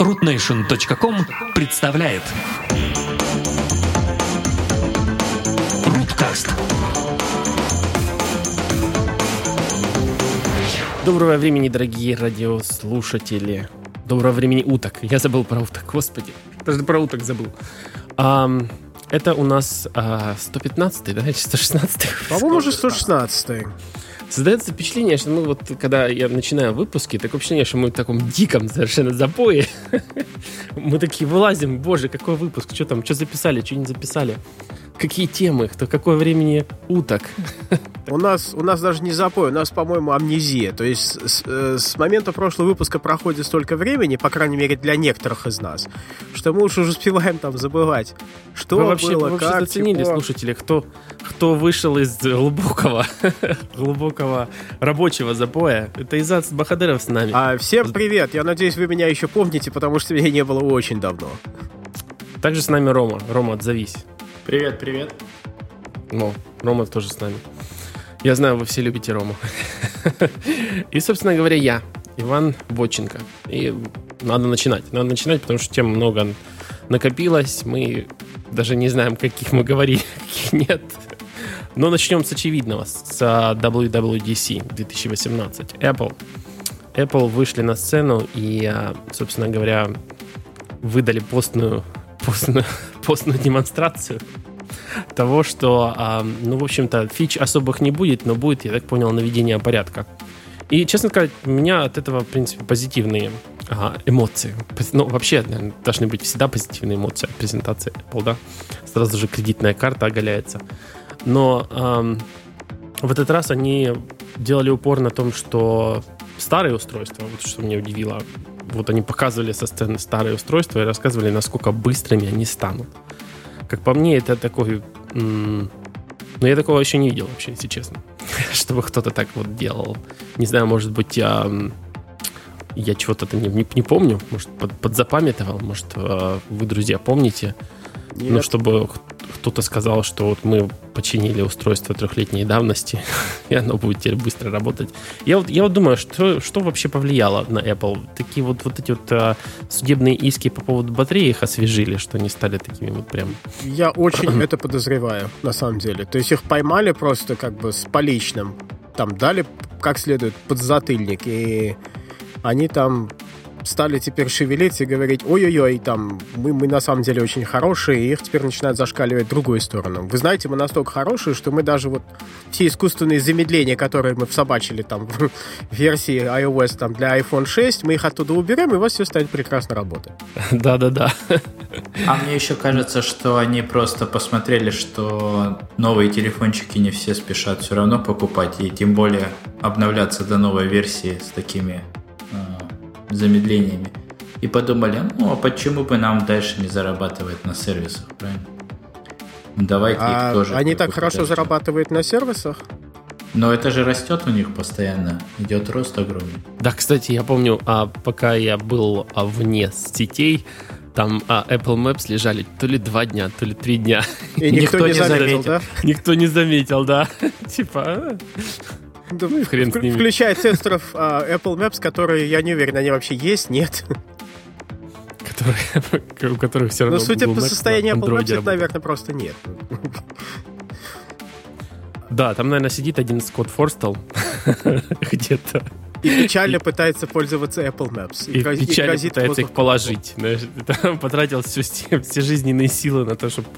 rootnation.com представляет Руткаст Доброго времени, дорогие радиослушатели. Доброго времени уток. Я забыл про уток, господи. Даже про уток забыл. Ам, это у нас а, 115 да, или 116 По-моему, уже 116 Создается впечатление, что мы вот, когда я начинаю выпуски, такое впечатление, что мы в таком диком совершенно запое. Мы такие вылазим, боже, какой выпуск, что там, что записали, что не записали. Какие темы, кто какое времени уток. У нас, у нас даже не запой, у нас, по-моему, амнезия. То есть с, э, с момента прошлого выпуска проходит столько времени, по крайней мере, для некоторых из нас, что мы уж уже успеваем там забывать, что Вы вообще, было, вы вообще как, заценили, чего. слушатели, кто, кто вышел из глубокого, глубокого рабочего запоя. Это Изац Бахадыров с нами. А, всем привет, я надеюсь, вы меня еще помните, потому что меня не было очень давно. Также с нами Рома. Рома, отзовись. Привет, привет. Ну, Рома тоже с нами. Я знаю, вы все любите Рому. И, собственно говоря, я, Иван Боченко. И надо начинать. Надо начинать, потому что тем много накопилось. Мы даже не знаем, каких мы говорили, каких нет. Но начнем с очевидного, с WWDC 2018. Apple. Apple вышли на сцену и, а, собственно говоря, выдали постную, постную, постную демонстрацию того, что, а, ну, в общем-то, фич особых не будет, но будет, я так понял, наведение порядка. И, честно сказать, у меня от этого, в принципе, позитивные эмоции. Ну, вообще, наверное, должны быть всегда позитивные эмоции от презентации Apple, да? Сразу же кредитная карта оголяется. Но ам, в этот раз они делали упор на том, что старые устройства, вот что меня удивило, вот они показывали со сцены старые устройства и рассказывали, насколько быстрыми они станут. Как по мне, это такой... м, Ну, я такого еще не видел вообще, если честно. Чтобы кто-то так вот делал. Не знаю, может быть, я, я чего-то не, не, не помню. Может, под, подзапамятовал. Может, э, вы, друзья, помните? Нет. Ну, чтобы кто-то сказал, что вот мы починили устройство трехлетней давности, и оно будет теперь быстро работать. Я вот, я вот думаю, что, что вообще повлияло на Apple? Такие вот, вот эти вот а, судебные иски по поводу батареи их освежили, что они стали такими вот прям... Я очень это подозреваю, на самом деле. То есть их поймали просто как бы с поличным. Там дали как следует подзатыльник, и они там стали теперь шевелиться и говорить, ой-ой-ой, там, мы, мы на самом деле очень хорошие, и их теперь начинают зашкаливать в другую сторону. Вы знаете, мы настолько хорошие, что мы даже вот все искусственные замедления, которые мы всобачили там в версии iOS там, для iPhone 6, мы их оттуда уберем, и у вас все станет прекрасно работать. Да-да-да. А мне еще кажется, что они просто посмотрели, что новые телефончики не все спешат все равно покупать, и тем более обновляться до новой версии с такими замедлениями. И подумали, ну а почему бы нам дальше не зарабатывать на сервисах, правильно? Давайте А их тоже. они так хорошо подождем. зарабатывают на сервисах? Но это же растет у них постоянно, идет рост огромный. Да, кстати, я помню, а, пока я был а, вне сетей, там а, Apple Maps лежали то ли два дня, то ли три дня. И никто, не заметил, да? Никто не заметил, да. Типа, а, Да, Ну хрен с вк- ними. Включая тестеров а, Apple Maps, которые, я не уверен, они вообще есть, нет. которые, у которых все равно Но судя по состоянию Apple Maps, это, работает. наверное, просто нет. Да, там, наверное, сидит один Скотт Форстел где-то И печально пытается пользоваться Apple Maps. и грози- печально грозит пытается их воздух- положить. знаешь. Там Потратил все, все жизненные силы на то, чтобы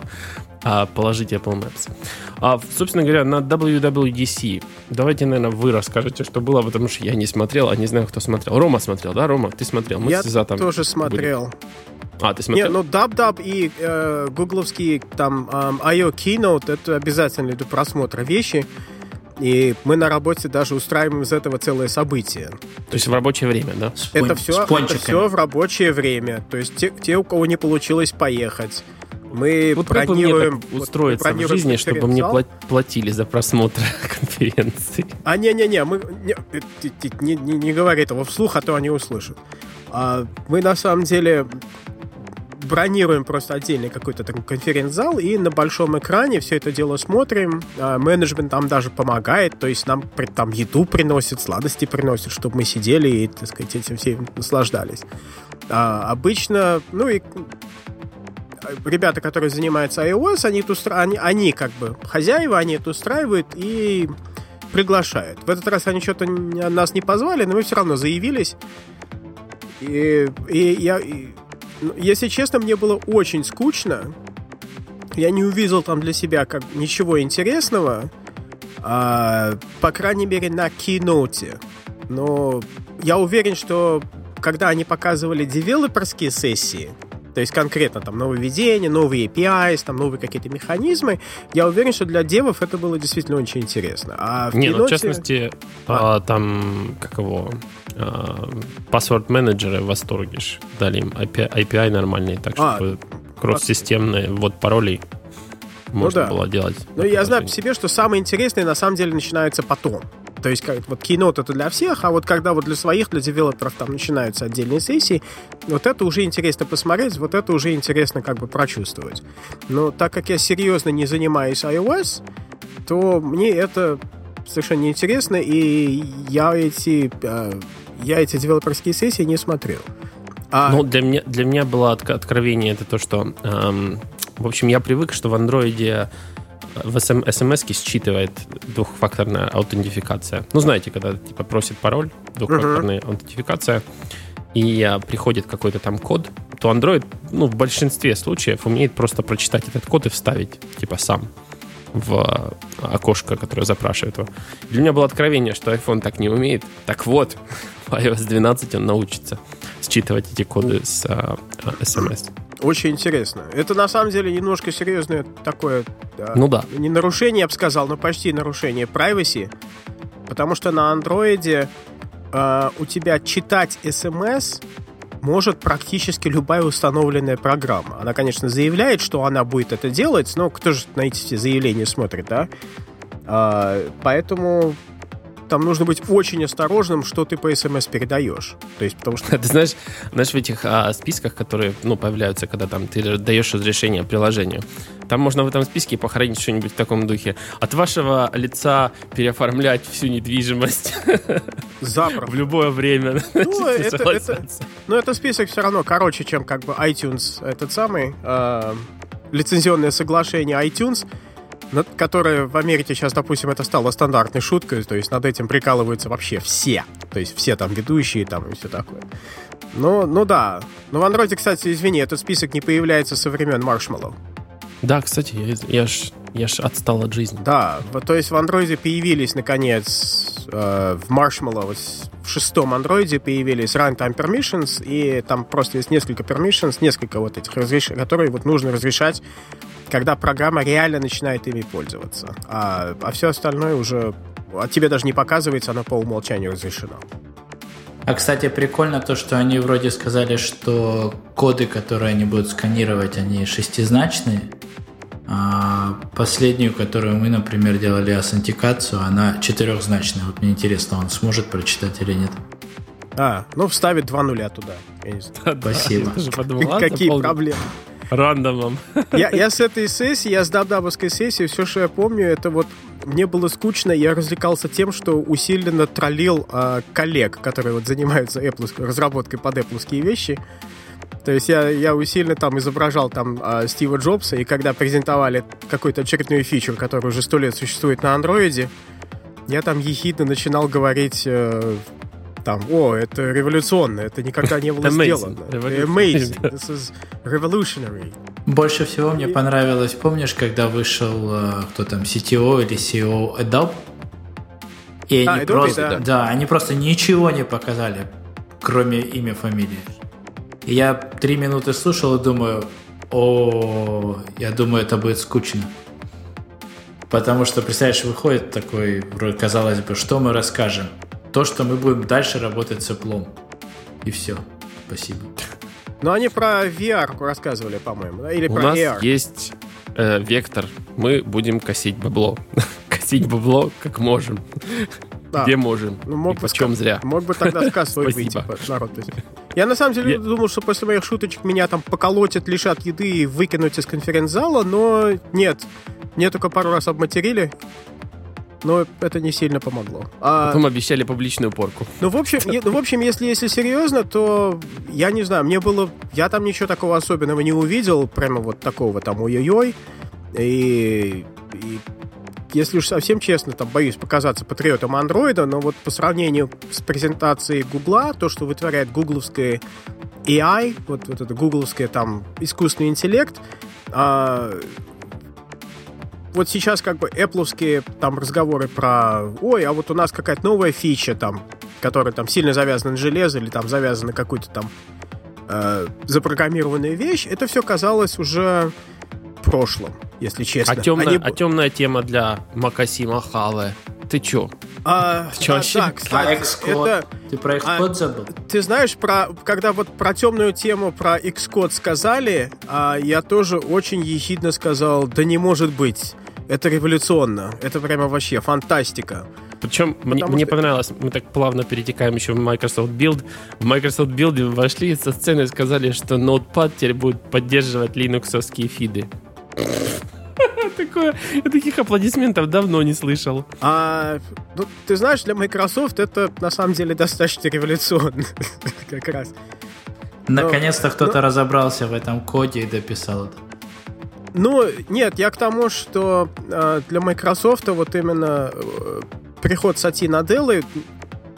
положить Apple Maps. А, собственно говоря, на WWDC давайте, наверное, вы расскажете, что было, потому что я не смотрел, а не знаю, кто смотрел. Рома смотрел, да, Рома? Ты смотрел? Мы Я Изатом тоже были. смотрел. А, ты Не, смотрел? ну DubDub и э, гугловский там эм, I.O. Keynote это обязательно для просмотра вещи. И мы на работе даже устраиваем из этого целое событие. То есть в рабочее время, да? С Это пон- все, это все в рабочее время. То есть те, те, у кого не получилось поехать, мы Вот как бы так вот устроиться в жизни, чтобы мне платили за просмотр конференции? А не-не-не, мы не, не, не- не говори этого вслух, а то они услышат. А, мы на самом деле бронируем просто отдельный какой-то такой конференц-зал и на большом экране все это дело смотрим. А, менеджмент там даже помогает, то есть нам там еду приносит, сладости приносит, чтобы мы сидели и, так сказать, этим всем наслаждались. А, обычно, ну и ребята, которые занимаются iOS, они, устра... они, они как бы хозяева, они это устраивают и приглашают. В этот раз они что-то нас не позвали, но мы все равно заявились. И, и я, и, если честно, мне было очень скучно. Я не увидел там для себя как ничего интересного, а, по крайней мере на киноте. Но я уверен, что когда они показывали девелоперские сессии, то есть конкретно там нововведения, новые APIs, там новые какие-то механизмы. Я уверен, что для девов это было действительно очень интересно. А в Не, ну, в частности, а? А, там, как его, а, паспорт-менеджеры в восторге дали им API, API нормальный, так а, чтобы кросс-системный ввод паролей ну можно ну, да. было делать. Ну, я знаю по себе, что самое интересное на самом деле начинается потом. То есть, как, вот Keynote это для всех, а вот когда вот для своих, для девелоперов там начинаются отдельные сессии, вот это уже интересно посмотреть, вот это уже интересно как бы прочувствовать. Но так как я серьезно не занимаюсь iOS, то мне это совершенно неинтересно, и я эти, э, я эти девелоперские сессии не смотрел. А... Ну, для меня, для меня было откровение это то, что, эм, в общем, я привык, что в андроиде в смс считывает двухфакторная аутентификация. Ну, знаете, когда типа просит пароль, двухфакторная uh-huh. аутентификация, и приходит какой-то там код, то Android, ну, в большинстве случаев умеет просто прочитать этот код и вставить, типа, сам в окошко, которое запрашивает его. Для меня было откровение, что iPhone так не умеет. Так вот, в iOS 12 он научится считывать эти коды с а, SMS. Очень интересно. Это на самом деле немножко серьезное такое... Ну да. Не нарушение, я бы сказал, но почти нарушение privacy. Потому что на андроиде э, у тебя читать смс может практически любая установленная программа. Она, конечно, заявляет, что она будет это делать, но кто же на эти заявления смотрит, да? А, поэтому там нужно быть очень осторожным, что ты по смс передаешь. То есть, потому что... Ты знаешь, знаешь в этих а, списках, которые ну, появляются, когда там ты даешь разрешение приложению, там можно в этом списке похоронить что-нибудь в таком духе. От вашего лица переоформлять всю недвижимость. Запросто. В любое время. Ну, это, это, ну, это список все равно короче, чем как бы iTunes, этот самый э, лицензионное соглашение iTunes которая в Америке сейчас, допустим, это стало стандартной шуткой, то есть над этим прикалываются вообще все. То есть все там ведущие там и все такое. Ну, ну да. Но в андроиде, кстати, извини, этот список не появляется со времен Marshmallow. Да, кстати, я, я ж я ж отстал от жизни. Да, то есть в андроиде появились, наконец, э, в Marshmallow, вот в шестом андроиде появились runtime permissions, и там просто есть несколько permissions, несколько вот этих разрешений, которые вот нужно разрешать когда программа реально начинает ими пользоваться. А, а все остальное уже от тебе даже не показывается, оно по умолчанию разрешено. А, кстати, прикольно то, что они вроде сказали, что коды, которые они будут сканировать, они шестизначные. А последнюю, которую мы, например, делали аутентикацию, она четырехзначная. Вот мне интересно, он сможет прочитать или нет. А, ну вставит два нуля туда. Спасибо. Какие проблемы? Рандомом. Я, я с этой сессии, я с дабдабовской сессии, все, что я помню, это вот мне было скучно, я развлекался тем, что усиленно троллил э, коллег, которые вот занимаются Apple, разработкой под Apple вещи. То есть я, я усиленно там изображал там э, Стива Джобса, и когда презентовали какой-то очередной фичу, который уже сто лет существует на андроиде, я там ехидно начинал говорить э, там, о, это революционно, это никогда не было сделано. Amazing. This is revolutionary. Больше всего мне понравилось, помнишь, когда вышел э, кто там, CTO или CEO Adobe? И а, они Adobe, просто, да. да, они просто ничего не показали, кроме имя, фамилии. И я три минуты слушал и думаю, о, я думаю, это будет скучно. Потому что, представляешь, выходит такой, казалось бы, что мы расскажем? То, что мы будем дальше работать с Apple. И все. Спасибо. Но они про VR рассказывали, по-моему, да? Или У про нас AR. есть э, вектор. Мы будем косить бабло. косить бабло как можем. Да. Где можем. Ну, мог и бы почем зря. Мог бы тогда сказ свой выйти, типа, народ. Я на самом деле Я... думал, что после моих шуточек меня там поколотят, лишат еды и выкинуть из конференц-зала, но нет. Мне только пару раз обматерили, но это не сильно помогло. А... Потом обещали публичную порку. Ну, в общем, ну, в общем если, если серьезно, то я не знаю, мне было... Я там ничего такого особенного не увидел, прямо вот такого там ой-ой-ой. И, и если уж совсем честно, там боюсь показаться патриотом андроида, но вот по сравнению с презентацией Гугла, то, что вытворяет гугловская AI, вот, вот это гугловское там искусственный интеллект, а, вот сейчас как бы Apple там разговоры про, ой, а вот у нас какая-то новая фича там, которая там сильно завязана на железо или там завязана на какую-то там э, запрограммированную вещь, это все казалось уже прошлым, если честно. А темная, Они... а темная тема для Макаси Махалы? Ты чё? А, чё а, вообще? Да, кстати, а? Это... Ты про Xcode а, забыл? Ты знаешь, про, когда вот про темную тему про Xcode сказали, а, я тоже очень ехидно сказал, да не может быть. Это революционно. Это прямо вообще фантастика. Причем мне, что... мне понравилось, мы так плавно перетекаем еще в Microsoft Build. В Microsoft Build вошли со сцены и сказали, что Notepad теперь будет поддерживать линуксовские фиды. Такое, я таких аплодисментов давно не слышал. А, ну, ты знаешь, для Microsoft это на самом деле достаточно революционно. как раз. Наконец-то ну, кто-то ну, разобрался в этом коде и дописал это. Ну, нет, я к тому, что э, для Microsoft вот именно э, приход Сати на Dell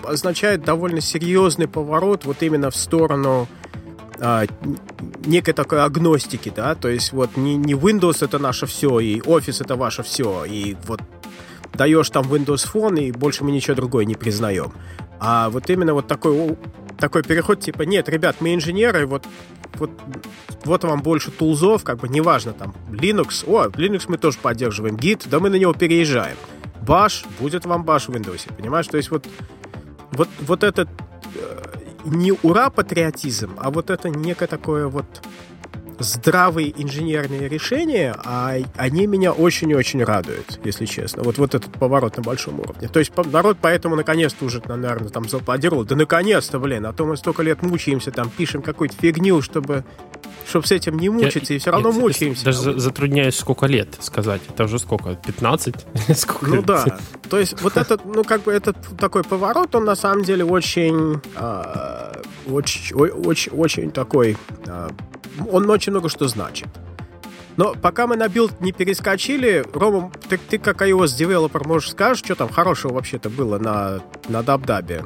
означает довольно серьезный поворот вот именно в сторону э, некой такой агностики, да, то есть вот не, не Windows это наше все, и Office это ваше все, и вот даешь там Windows Phone, и больше мы ничего другое не признаем. А вот именно вот такой, такой переход, типа, нет, ребят, мы инженеры, вот вот, вот вам больше тулзов, как бы неважно, там, Linux, о, Linux мы тоже поддерживаем, Git, да мы на него переезжаем. Bash, будет вам Bash в Windows, понимаешь? То есть вот, вот, вот этот э, не ура-патриотизм, а вот это некое такое вот здравые инженерные решения, а они меня очень-очень радуют, если честно. Вот, вот этот поворот на большом уровне. То есть народ поэтому наконец-то уже, наверное, там зааплодировал. Да наконец-то, блин, а то мы столько лет мучаемся, там пишем какую-то фигню, чтобы чтобы с этим не мучиться, я, и все равно я, мучаемся. Даже затрудняюсь, сколько лет сказать. Это уже сколько? 15? сколько ну лет? да. То есть вот этот, ну как бы этот такой поворот, он на самом деле очень, э, очень, очень, очень такой э, он очень много что значит. Но пока мы на Build не перескочили, Рома, ты, ты как iOS developer можешь скажешь, что там хорошего вообще-то было на, на Дабдабе?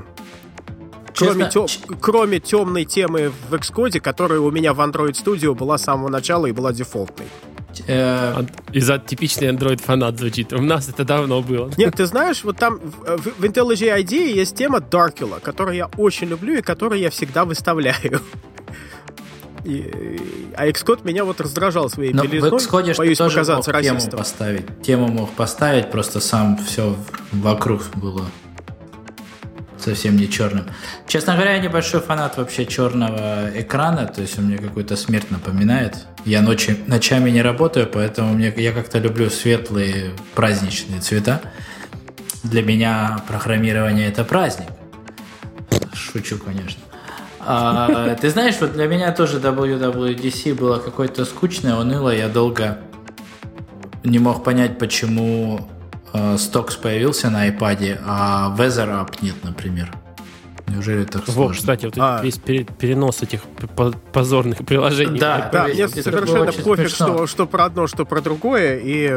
Кроме, тем, кроме темной темы в Xcode, которая у меня в Android Studio была с самого начала и была дефолтной. Э, из-за типичный Android фанат звучит. У нас это давно было. Нет, ты знаешь, вот там в, в IntelliJ IDEA есть тема Darkula, которую я очень люблю и которую я всегда выставляю. И, а Xcode меня вот раздражал своей Но белизной. В Xcode боюсь тоже показаться мог расистом. тему поставить. Тему мог поставить, просто сам все вокруг было совсем не черным. Честно говоря, я небольшой фанат вообще черного экрана, то есть он мне какой-то смерть напоминает. Я ночи, ночами не работаю, поэтому мне, я как-то люблю светлые праздничные цвета. Для меня программирование это праздник. Шучу, конечно. А, ты знаешь, вот для меня тоже WWDC было какое-то скучное, уныло. Я долго не мог понять, почему Stocks появился на iPad, а Weather App нет, например. Неужели так сложно? Вот, кстати, вот а. весь перенос этих позорных приложений. Да, да мне совершенно пофиг, что, что про одно, что про другое, и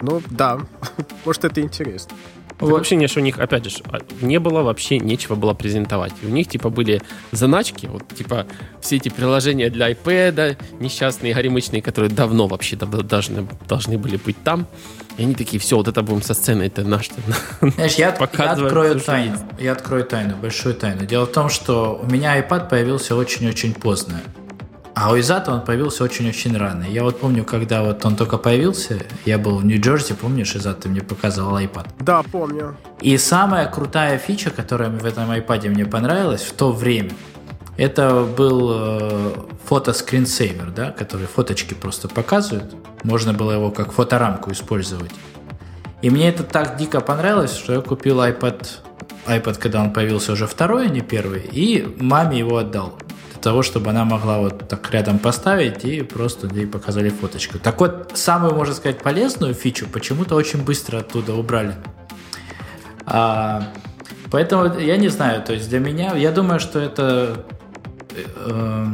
ну да, может это интересно. Вот. Вообще не, что у них, опять же, а, не было вообще нечего было презентовать. у них, типа, были заначки, вот, типа, все эти приложения для iPad, несчастные, горемычные, которые давно вообще должны, должны были быть там. И они такие, все, вот это будем со сцены, это наш. Знаешь, я, я открою тайну. Я открою тайну, большую тайну. Дело в том, что у меня iPad появился очень-очень поздно. А у Изата он появился очень-очень рано. Я вот помню, когда вот он только появился, я был в Нью-Джерси, помнишь, Изат, ты мне показывал iPad? Да, помню. И самая крутая фича, которая в этом iPad мне понравилась в то время, это был э, фото-скринсейвер, да, который фоточки просто показывает. Можно было его как фоторамку использовать. И мне это так дико понравилось, что я купил iPad, iPad, когда он появился уже второй, а не первый, и маме его отдал того, чтобы она могла вот так рядом поставить и просто ей показали фоточку. Так вот, самую, можно сказать, полезную фичу почему-то очень быстро оттуда убрали. А, поэтому я не знаю, то есть для меня, я думаю, что это э,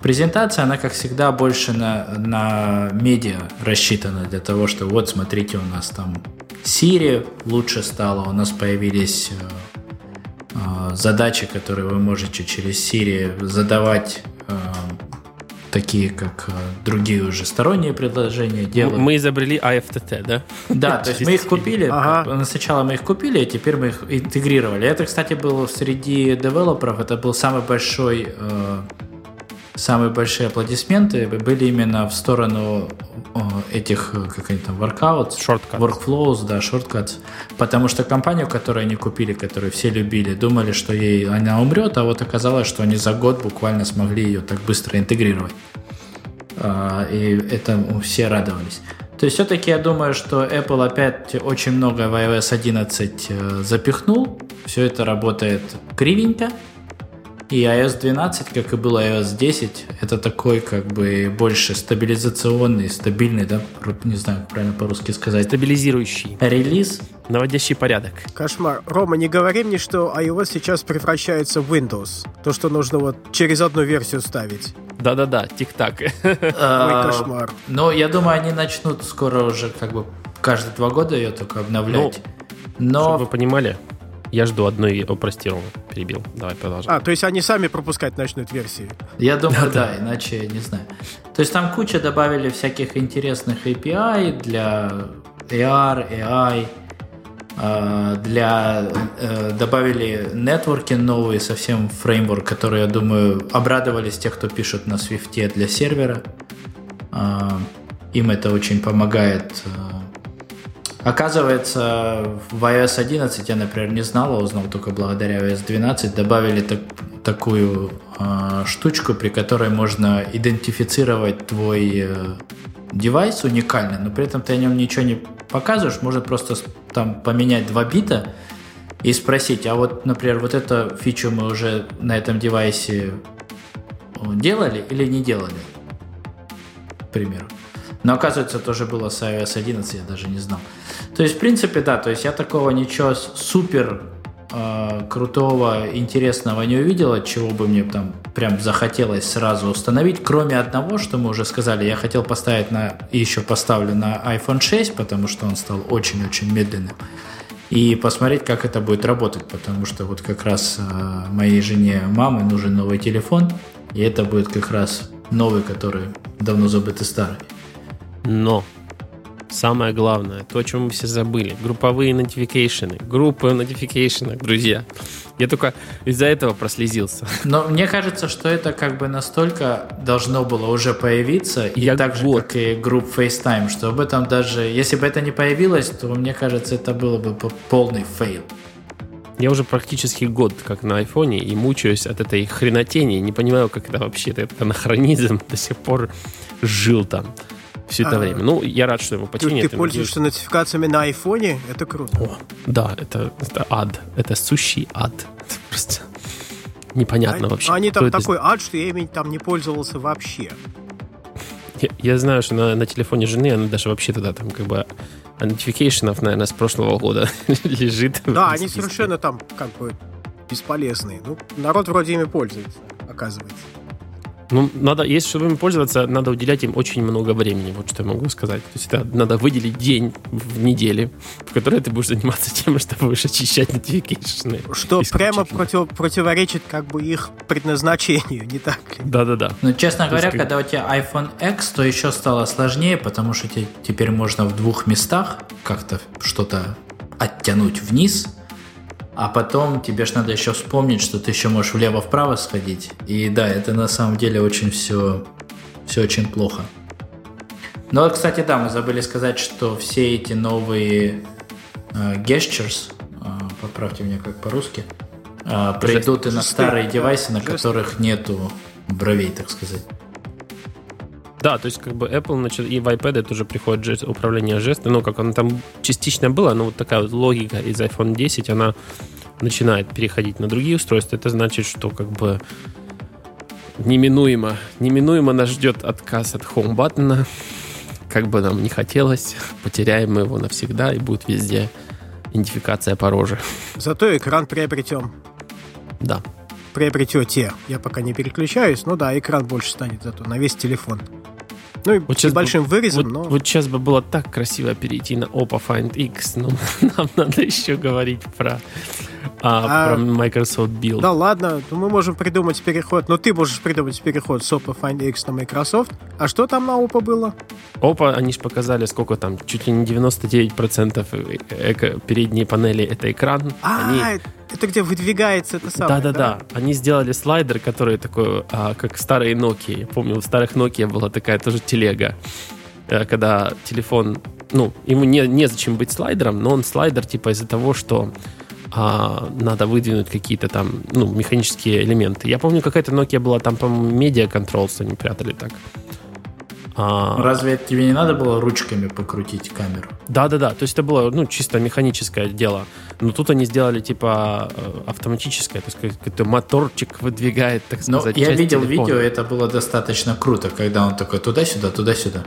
презентация, она, как всегда, больше на, на медиа рассчитана для того, что вот, смотрите, у нас там Siri лучше стало, у нас появились э, э, задачи, которые вы можете через Siri задавать э, такие как э, другие уже сторонние предложения делают. Мы изобрели AFTT, да? Да, то есть мы их купили, ага. сначала мы их купили, а теперь мы их интегрировали. Это, кстати, было среди девелоперов, это был самый большой э, самые большие аплодисменты были именно в сторону этих, как они там, shortcuts. workflows, да, shortcuts, потому что компанию, которую они купили, которую все любили, думали, что ей она умрет, а вот оказалось, что они за год буквально смогли ее так быстро интегрировать. А, и это все радовались. То есть все-таки я думаю, что Apple опять очень много в iOS 11 э, запихнул. Все это работает кривенько. И iOS 12, как и был iOS 10, это такой как бы больше стабилизационный, стабильный, да, не знаю, как правильно по-русски сказать. Стабилизирующий. Релиз. Наводящий порядок. Кошмар. Рома, не говори мне, что iOS сейчас превращается в Windows. То, что нужно вот через одну версию ставить. Да-да-да, тик-так. Ой, кошмар. Ну, я думаю, они начнут скоро уже как бы каждые два года ее только обновлять. Ну, Но... Чтобы вы понимали, я жду одной, о, прости, Рома, перебил. Давай продолжим. А, то есть они сами пропускать начнут версии? Я думаю, да, да, иначе не знаю. То есть там куча добавили всяких интересных API для AR, AI, а, для э, добавили нетворки новые, совсем фреймворк, который, я думаю, обрадовались те, кто пишет на Swift для сервера. А, им это очень помогает э, Оказывается, в iOS 11 я, например, не знал, а узнал только благодаря iOS 12, добавили так, такую э, штучку, при которой можно идентифицировать твой э, девайс уникально, но при этом ты о нем ничего не показываешь, можно просто там поменять два бита и спросить, а вот, например, вот эту фичу мы уже на этом девайсе делали или не делали, к примеру. Но оказывается, тоже было с iOS 11, я даже не знал. То есть, в принципе, да, то есть я такого ничего супер э, крутого, интересного не увидел, от чего бы мне там прям захотелось сразу установить, кроме одного, что мы уже сказали, я хотел поставить на, еще поставлю на iPhone 6, потому что он стал очень-очень медленным, и посмотреть, как это будет работать, потому что вот как раз э, моей жене мамы нужен новый телефон, и это будет как раз новый, который давно забытый старый. Но самое главное, то, о чем мы все забыли, групповые нотификейшены, группы нотификейшенов, друзья. Я только из-за этого прослезился. Но мне кажется, что это как бы настолько должно было уже появиться, и Я так же, как и group FaceTime, что об этом даже, если бы это не появилось, то мне кажется, это было бы полный фейл. Я уже практически год как на айфоне и мучаюсь от этой хренотени, не понимаю, как это вообще, это анахронизм до сих пор жил там все это а, время. Ну, я рад, что его починят. Ты пользуешься надеюсь... нотификациями на айфоне? Это круто. О, да, это, это ад. Это сущий ад. Это просто непонятно а, вообще. Они там такой это... ад, что я ими там не пользовался вообще. Я, я знаю, что на, на телефоне жены она даже вообще туда там как бы notifications, наверное, с прошлого года лежит. Да, они совершенно там как бы бесполезные. Ну, народ вроде ими пользуется, оказывается. Ну, надо, если чтобы им пользоваться, надо уделять им очень много времени, вот что я могу сказать. То есть это надо выделить день в неделе, в которой ты будешь заниматься тем, что будешь очищать notification. Что прямо против, противоречит как бы их предназначению, не так ли? Да-да-да. Ну, честно говоря, есть, когда у тебя iPhone X, то еще стало сложнее, потому что теперь можно в двух местах как-то что-то оттянуть вниз, а потом тебе же надо еще вспомнить, что ты еще можешь влево-вправо сходить. И да, это на самом деле очень все, все очень плохо. Но, вот, кстати, да, мы забыли сказать, что все эти новые э, gestures, э, поправьте меня как по-русски, э, придут и на старые девайсы, на которых нету бровей, так сказать. Да, то есть как бы Apple значит, и в iPad тоже приходит жест, управление жестами, ну, как оно там частично было, но вот такая вот логика из iPhone 10, она начинает переходить на другие устройства. Это значит, что как бы неминуемо, неминуемо нас ждет отказ от Home баттона. Как бы нам не хотелось, потеряем мы его навсегда и будет везде идентификация по роже. Зато экран приобретем. Да. Приобретете. Я пока не переключаюсь, но да, экран больше станет зато на весь телефон. Ну и Вот с большим бы- вырезом, Вот, но... вот сейчас бы было так красиво перейти на Oppo Find X, но нам надо еще говорить про, а, А- про Microsoft Build. Да ладно, ну мы можем придумать переход. Но ты можешь придумать переход с Oppo Find X на Microsoft. А что там на Oppo было? Oppo, они же показали, сколько там, чуть ли не 99% эко- передней панели это экран. А, Они- это где выдвигается это самое, Да-да-да, они сделали слайдер, который такой, а, как старые Nokia. Я помню, у старых Nokia была такая тоже телега, э, когда телефон, ну, ему не, незачем быть слайдером, но он слайдер типа из-за того, что а, надо выдвинуть какие-то там, ну, механические элементы. Я помню, какая-то Nokia была, там, по-моему, Media Control, они прятали так. А, Разве тебе не надо было ручками покрутить камеру? Да-да-да, то есть это было, ну, чисто механическое дело. Но тут они сделали, типа, э, автоматическое, то есть какой-то моторчик выдвигает, так Ну, сказать, я часть видел телефона. видео, это было достаточно круто, когда он такой туда-сюда, туда-сюда.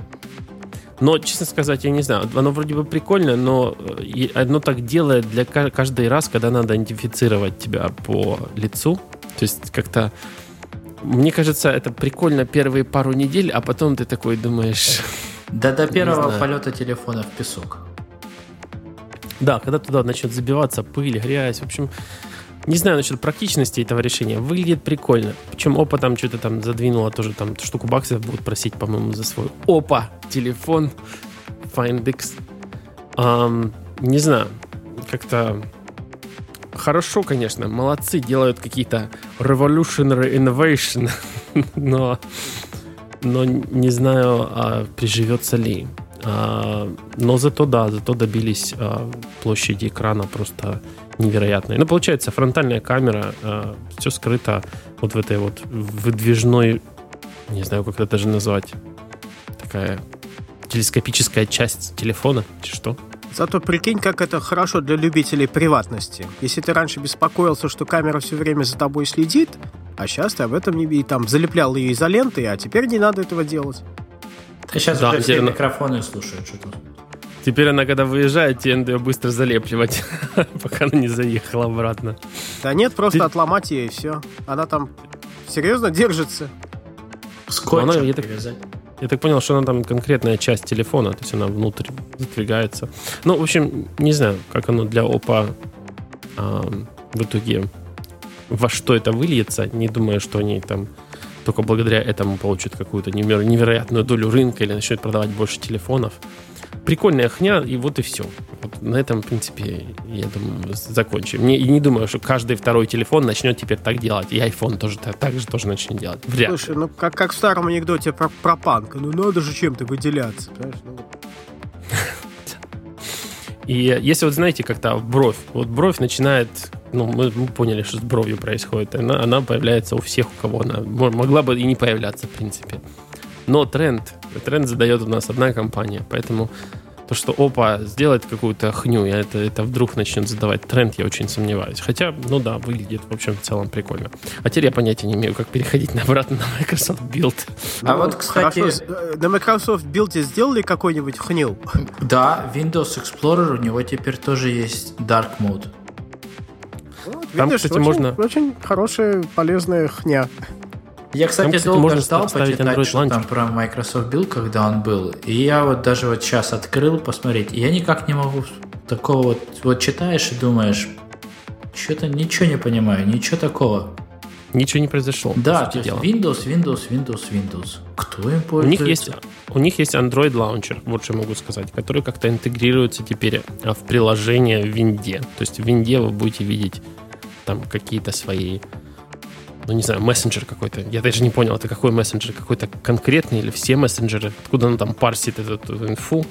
Но, честно сказать, я не знаю, оно вроде бы прикольно, но э, оно так делает для ка- каждый раз, когда надо идентифицировать тебя по лицу. То есть как-то... Мне кажется, это прикольно первые пару недель, а потом ты такой думаешь... Да до первого полета телефона в песок. Да, когда туда начнет забиваться пыль, грязь, в общем, не знаю насчет практичности этого решения. Выглядит прикольно. Причем Опа там что-то там задвинула тоже там штуку баксов будут просить, по-моему, за свой Опа телефон Find X. Ам, не знаю, как-то хорошо, конечно, молодцы, делают какие-то revolutionary innovation, но, но не знаю, а приживется ли. А, но зато да, зато добились а, площади экрана просто невероятной. Ну, получается, фронтальная камера, все скрыто вот в этой вот выдвижной, не знаю, как это даже назвать, такая телескопическая часть телефона, что? Зато прикинь, как это хорошо для любителей приватности. Если ты раньше беспокоился, что камера все время за тобой следит, а сейчас ты об этом не и там залеплял ее изолентой, а теперь не надо этого делать. Да сейчас Да, уже все микрофоны слушают, что тут. Теперь она, когда выезжает, тебе надо ее быстро залепливать, пока она не заехала обратно. Да нет, просто Ты- отломать ее и все. Она там серьезно держится. Скотчем она, я так-. Я так понял, что она там конкретная часть телефона, то есть она внутрь задвигается. Ну, в общем, не знаю, как оно для ОПА ам, в итоге во что это выльется. Не думаю, что они там только благодаря этому получат какую-то неверо- невероятную долю рынка или начнут продавать больше телефонов. Прикольная хня, и вот и все. Вот на этом, в принципе, я думаю, закончим. Не, и не думаю, что каждый второй телефон начнет теперь так делать. И iPhone тоже та- так же тоже начнет делать. Вряд. Слушай, ну как, как в старом анекдоте про, про панка. Ну надо же чем-то выделяться. понимаешь? Ну, И если вот знаете, как-то бровь, вот бровь начинает, ну, мы, мы поняли, что с бровью происходит, она, она появляется у всех, у кого она мо- могла бы и не появляться, в принципе. Но тренд, тренд задает у нас одна компания, поэтому то, что Опа сделает какую-то хню, и это, это вдруг начнет задавать тренд, я очень сомневаюсь. Хотя, ну да, выглядит, в общем, в целом прикольно. А теперь я понятия не имею, как переходить на обратно на Microsoft Build. А ну, вот, кстати, хорошо, э, на Microsoft Build сделали какой-нибудь хнил? да, Windows Explorer, у него теперь тоже есть Dark Mode. Вот, Там, видишь, кстати, очень, можно- Очень хорошая, полезная хня. Я, кстати, Там, долго можно ждал почитать, Android что там Launcher. про Microsoft Build, когда он был. И я вот даже вот сейчас открыл посмотреть, и я никак не могу такого вот... Вот читаешь и думаешь, что-то ничего не понимаю, ничего такого. Ничего не произошло. Да, то есть дела. Windows, Windows, Windows, Windows. Кто им У пользуется? них есть у них есть Android Launcher, вот что я могу сказать, который как-то интегрируется теперь а, в приложение в Винде. То есть в Винде вы будете видеть там какие-то свои, ну не знаю, мессенджер какой-то. Я даже не понял, это какой мессенджер, какой-то конкретный или все мессенджеры? Откуда он там парсит эту, эту инфу?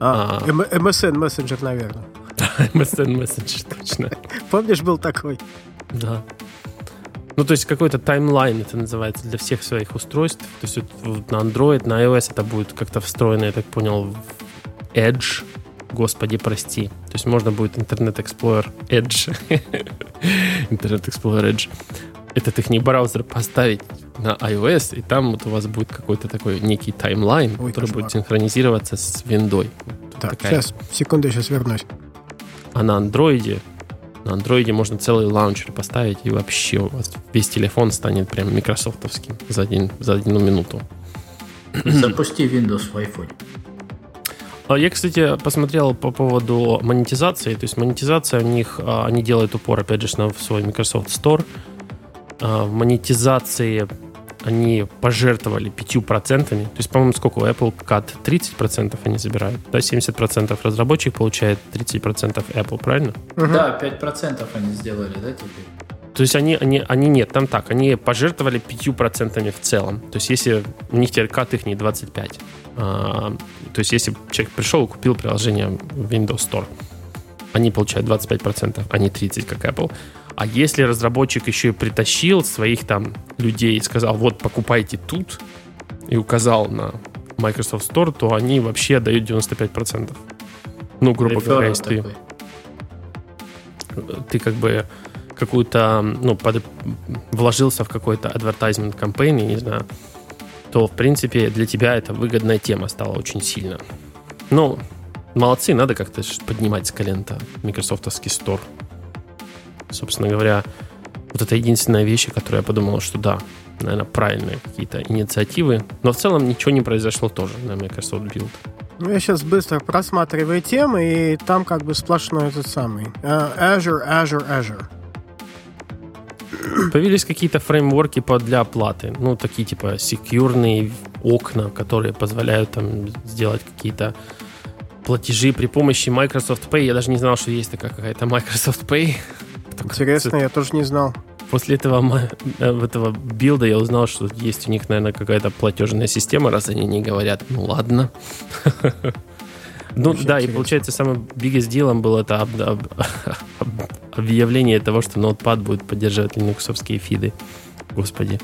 А, А. MSN мессенджер, наверное. MSN мессенджер, точно. Помнишь, был такой? Да. Ну, то есть какой-то таймлайн это называется для всех своих устройств. То есть вот на Android, на iOS это будет как-то встроено, я так понял, в Edge. Господи, прости. То есть можно будет Internet Explorer Edge. Internet Explorer Edge. Этот их не браузер поставить на iOS, и там вот у вас будет какой-то такой некий таймлайн, Ой, который кошмар. будет синхронизироваться с виндой. Так, Такая- сейчас, секунду, сейчас вернусь. А на андроиде на андроиде можно целый лаунчер поставить, и вообще у вас весь телефон станет прям микрософтовским за, один, за одну минуту. Запусти Windows в iPhone. А я, кстати, посмотрел по поводу монетизации. То есть монетизация у них, а, они делают упор, опять же, на свой Microsoft Store. А, в монетизации они пожертвовали 5%. То есть, по-моему, сколько у Apple Cut? 30% они забирают. Да, 70% разработчик получает, 30% Apple, правильно? Угу. Да, 5% они сделали, да, теперь? То есть они, они, они нет, там так, они пожертвовали 5% в целом. То есть если у них теперь кат их не 25. А, то есть если человек пришел и купил приложение в Windows Store, они получают 25%, а не 30%, как Apple. А если разработчик еще и притащил своих там людей и сказал, вот покупайте тут, и указал на Microsoft Store, то они вообще дают 95%. Ну, грубо Реферал говоря, если ты, ты как бы какую-то, ну, под, вложился в какой-то advertisement campaign, не знаю, то, в принципе, для тебя это выгодная тема стала очень сильно. Ну, молодцы, надо как-то поднимать с колен-то Microsoftовский Store собственно говоря, вот это единственная вещь, о которой я подумал, что да, наверное, правильные какие-то инициативы. Но в целом ничего не произошло тоже на Microsoft Build. Ну, я сейчас быстро просматриваю темы, и там как бы сплошной этот самый uh, Azure, Azure, Azure. Появились какие-то фреймворки для оплаты. Ну, такие типа секьюрные окна, которые позволяют там сделать какие-то платежи при помощи Microsoft Pay. Я даже не знал, что есть такая какая-то Microsoft Pay. Интересно, я тоже не знал. После этого, э, этого билда я узнал, что есть у них, наверное, какая-то платежная система, раз они не говорят, ну ладно. Ну да, и получается, самым biggest делом было это объявление того, что Notepad будет поддерживать линуксовские фиды. Господи,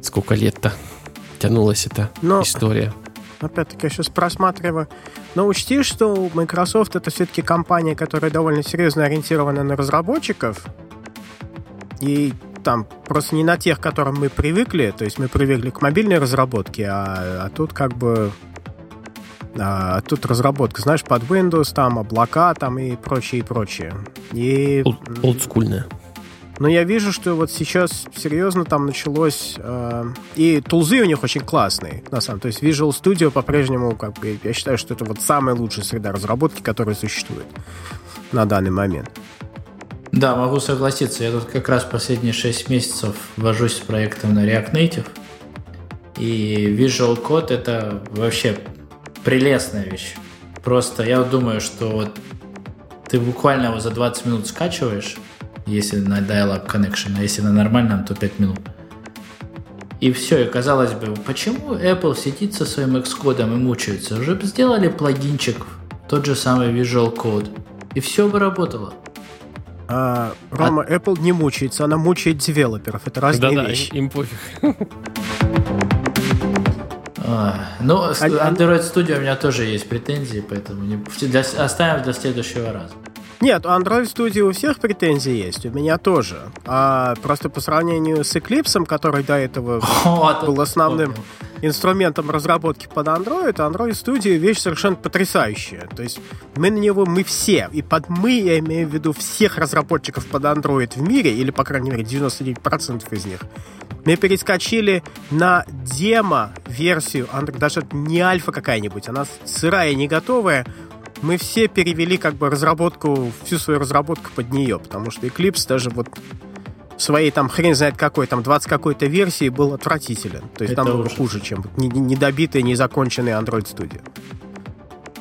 сколько лет-то тянулась эта история. Опять-таки, я сейчас просматриваю. Но учти, что Microsoft это все-таки компания, которая довольно серьезно ориентирована на разработчиков. И там просто не на тех, к которым мы привыкли. То есть мы привыкли к мобильной разработке, а, а тут как бы а, тут разработка, знаешь, под Windows, там облака, там и прочее, и прочее. И... Олдскульная. Но я вижу, что вот сейчас серьезно там началось... Э, и тулзы у них очень классные, на самом деле. То есть Visual Studio по-прежнему, как бы, я считаю, что это вот самая лучшая среда разработки, которая существует на данный момент. Да, могу согласиться. Я тут как раз последние 6 месяцев вожусь с проектом на React Native. И Visual Code это вообще прелестная вещь. Просто я думаю, что вот ты буквально его за 20 минут скачиваешь, если на dial-up connection, а если на нормальном, то 5 минут. И все, и казалось бы, почему Apple сидит со своим Xcode и мучается? Уже бы сделали плагинчик, тот же самый Visual Code, и все бы работало. А, Рома, а... Apple не мучается, она мучает девелоперов. Это разные Да-да, вещи. им пофиг. А, ну, Android Studio у меня тоже есть претензии, поэтому не, для, оставим для следующего раза. Нет, у Android Studio у всех претензии есть, у меня тоже. А просто по сравнению с Eclipse, который до этого О, был основным инструментом разработки под Android, Android Studio вещь совершенно потрясающая. То есть мы на него, мы все, и под мы я имею в виду всех разработчиков под Android в мире, или, по крайней мере, 99% из них, мы перескочили на демо-версию, даже не альфа какая-нибудь, она сырая, не готовая, мы все перевели как бы разработку, всю свою разработку под нее, потому что Eclipse даже вот своей там хрен знает какой, там 20 какой-то версии был отвратителен. То есть Это там было хуже, чем недобитая, незаконченная Android Studio.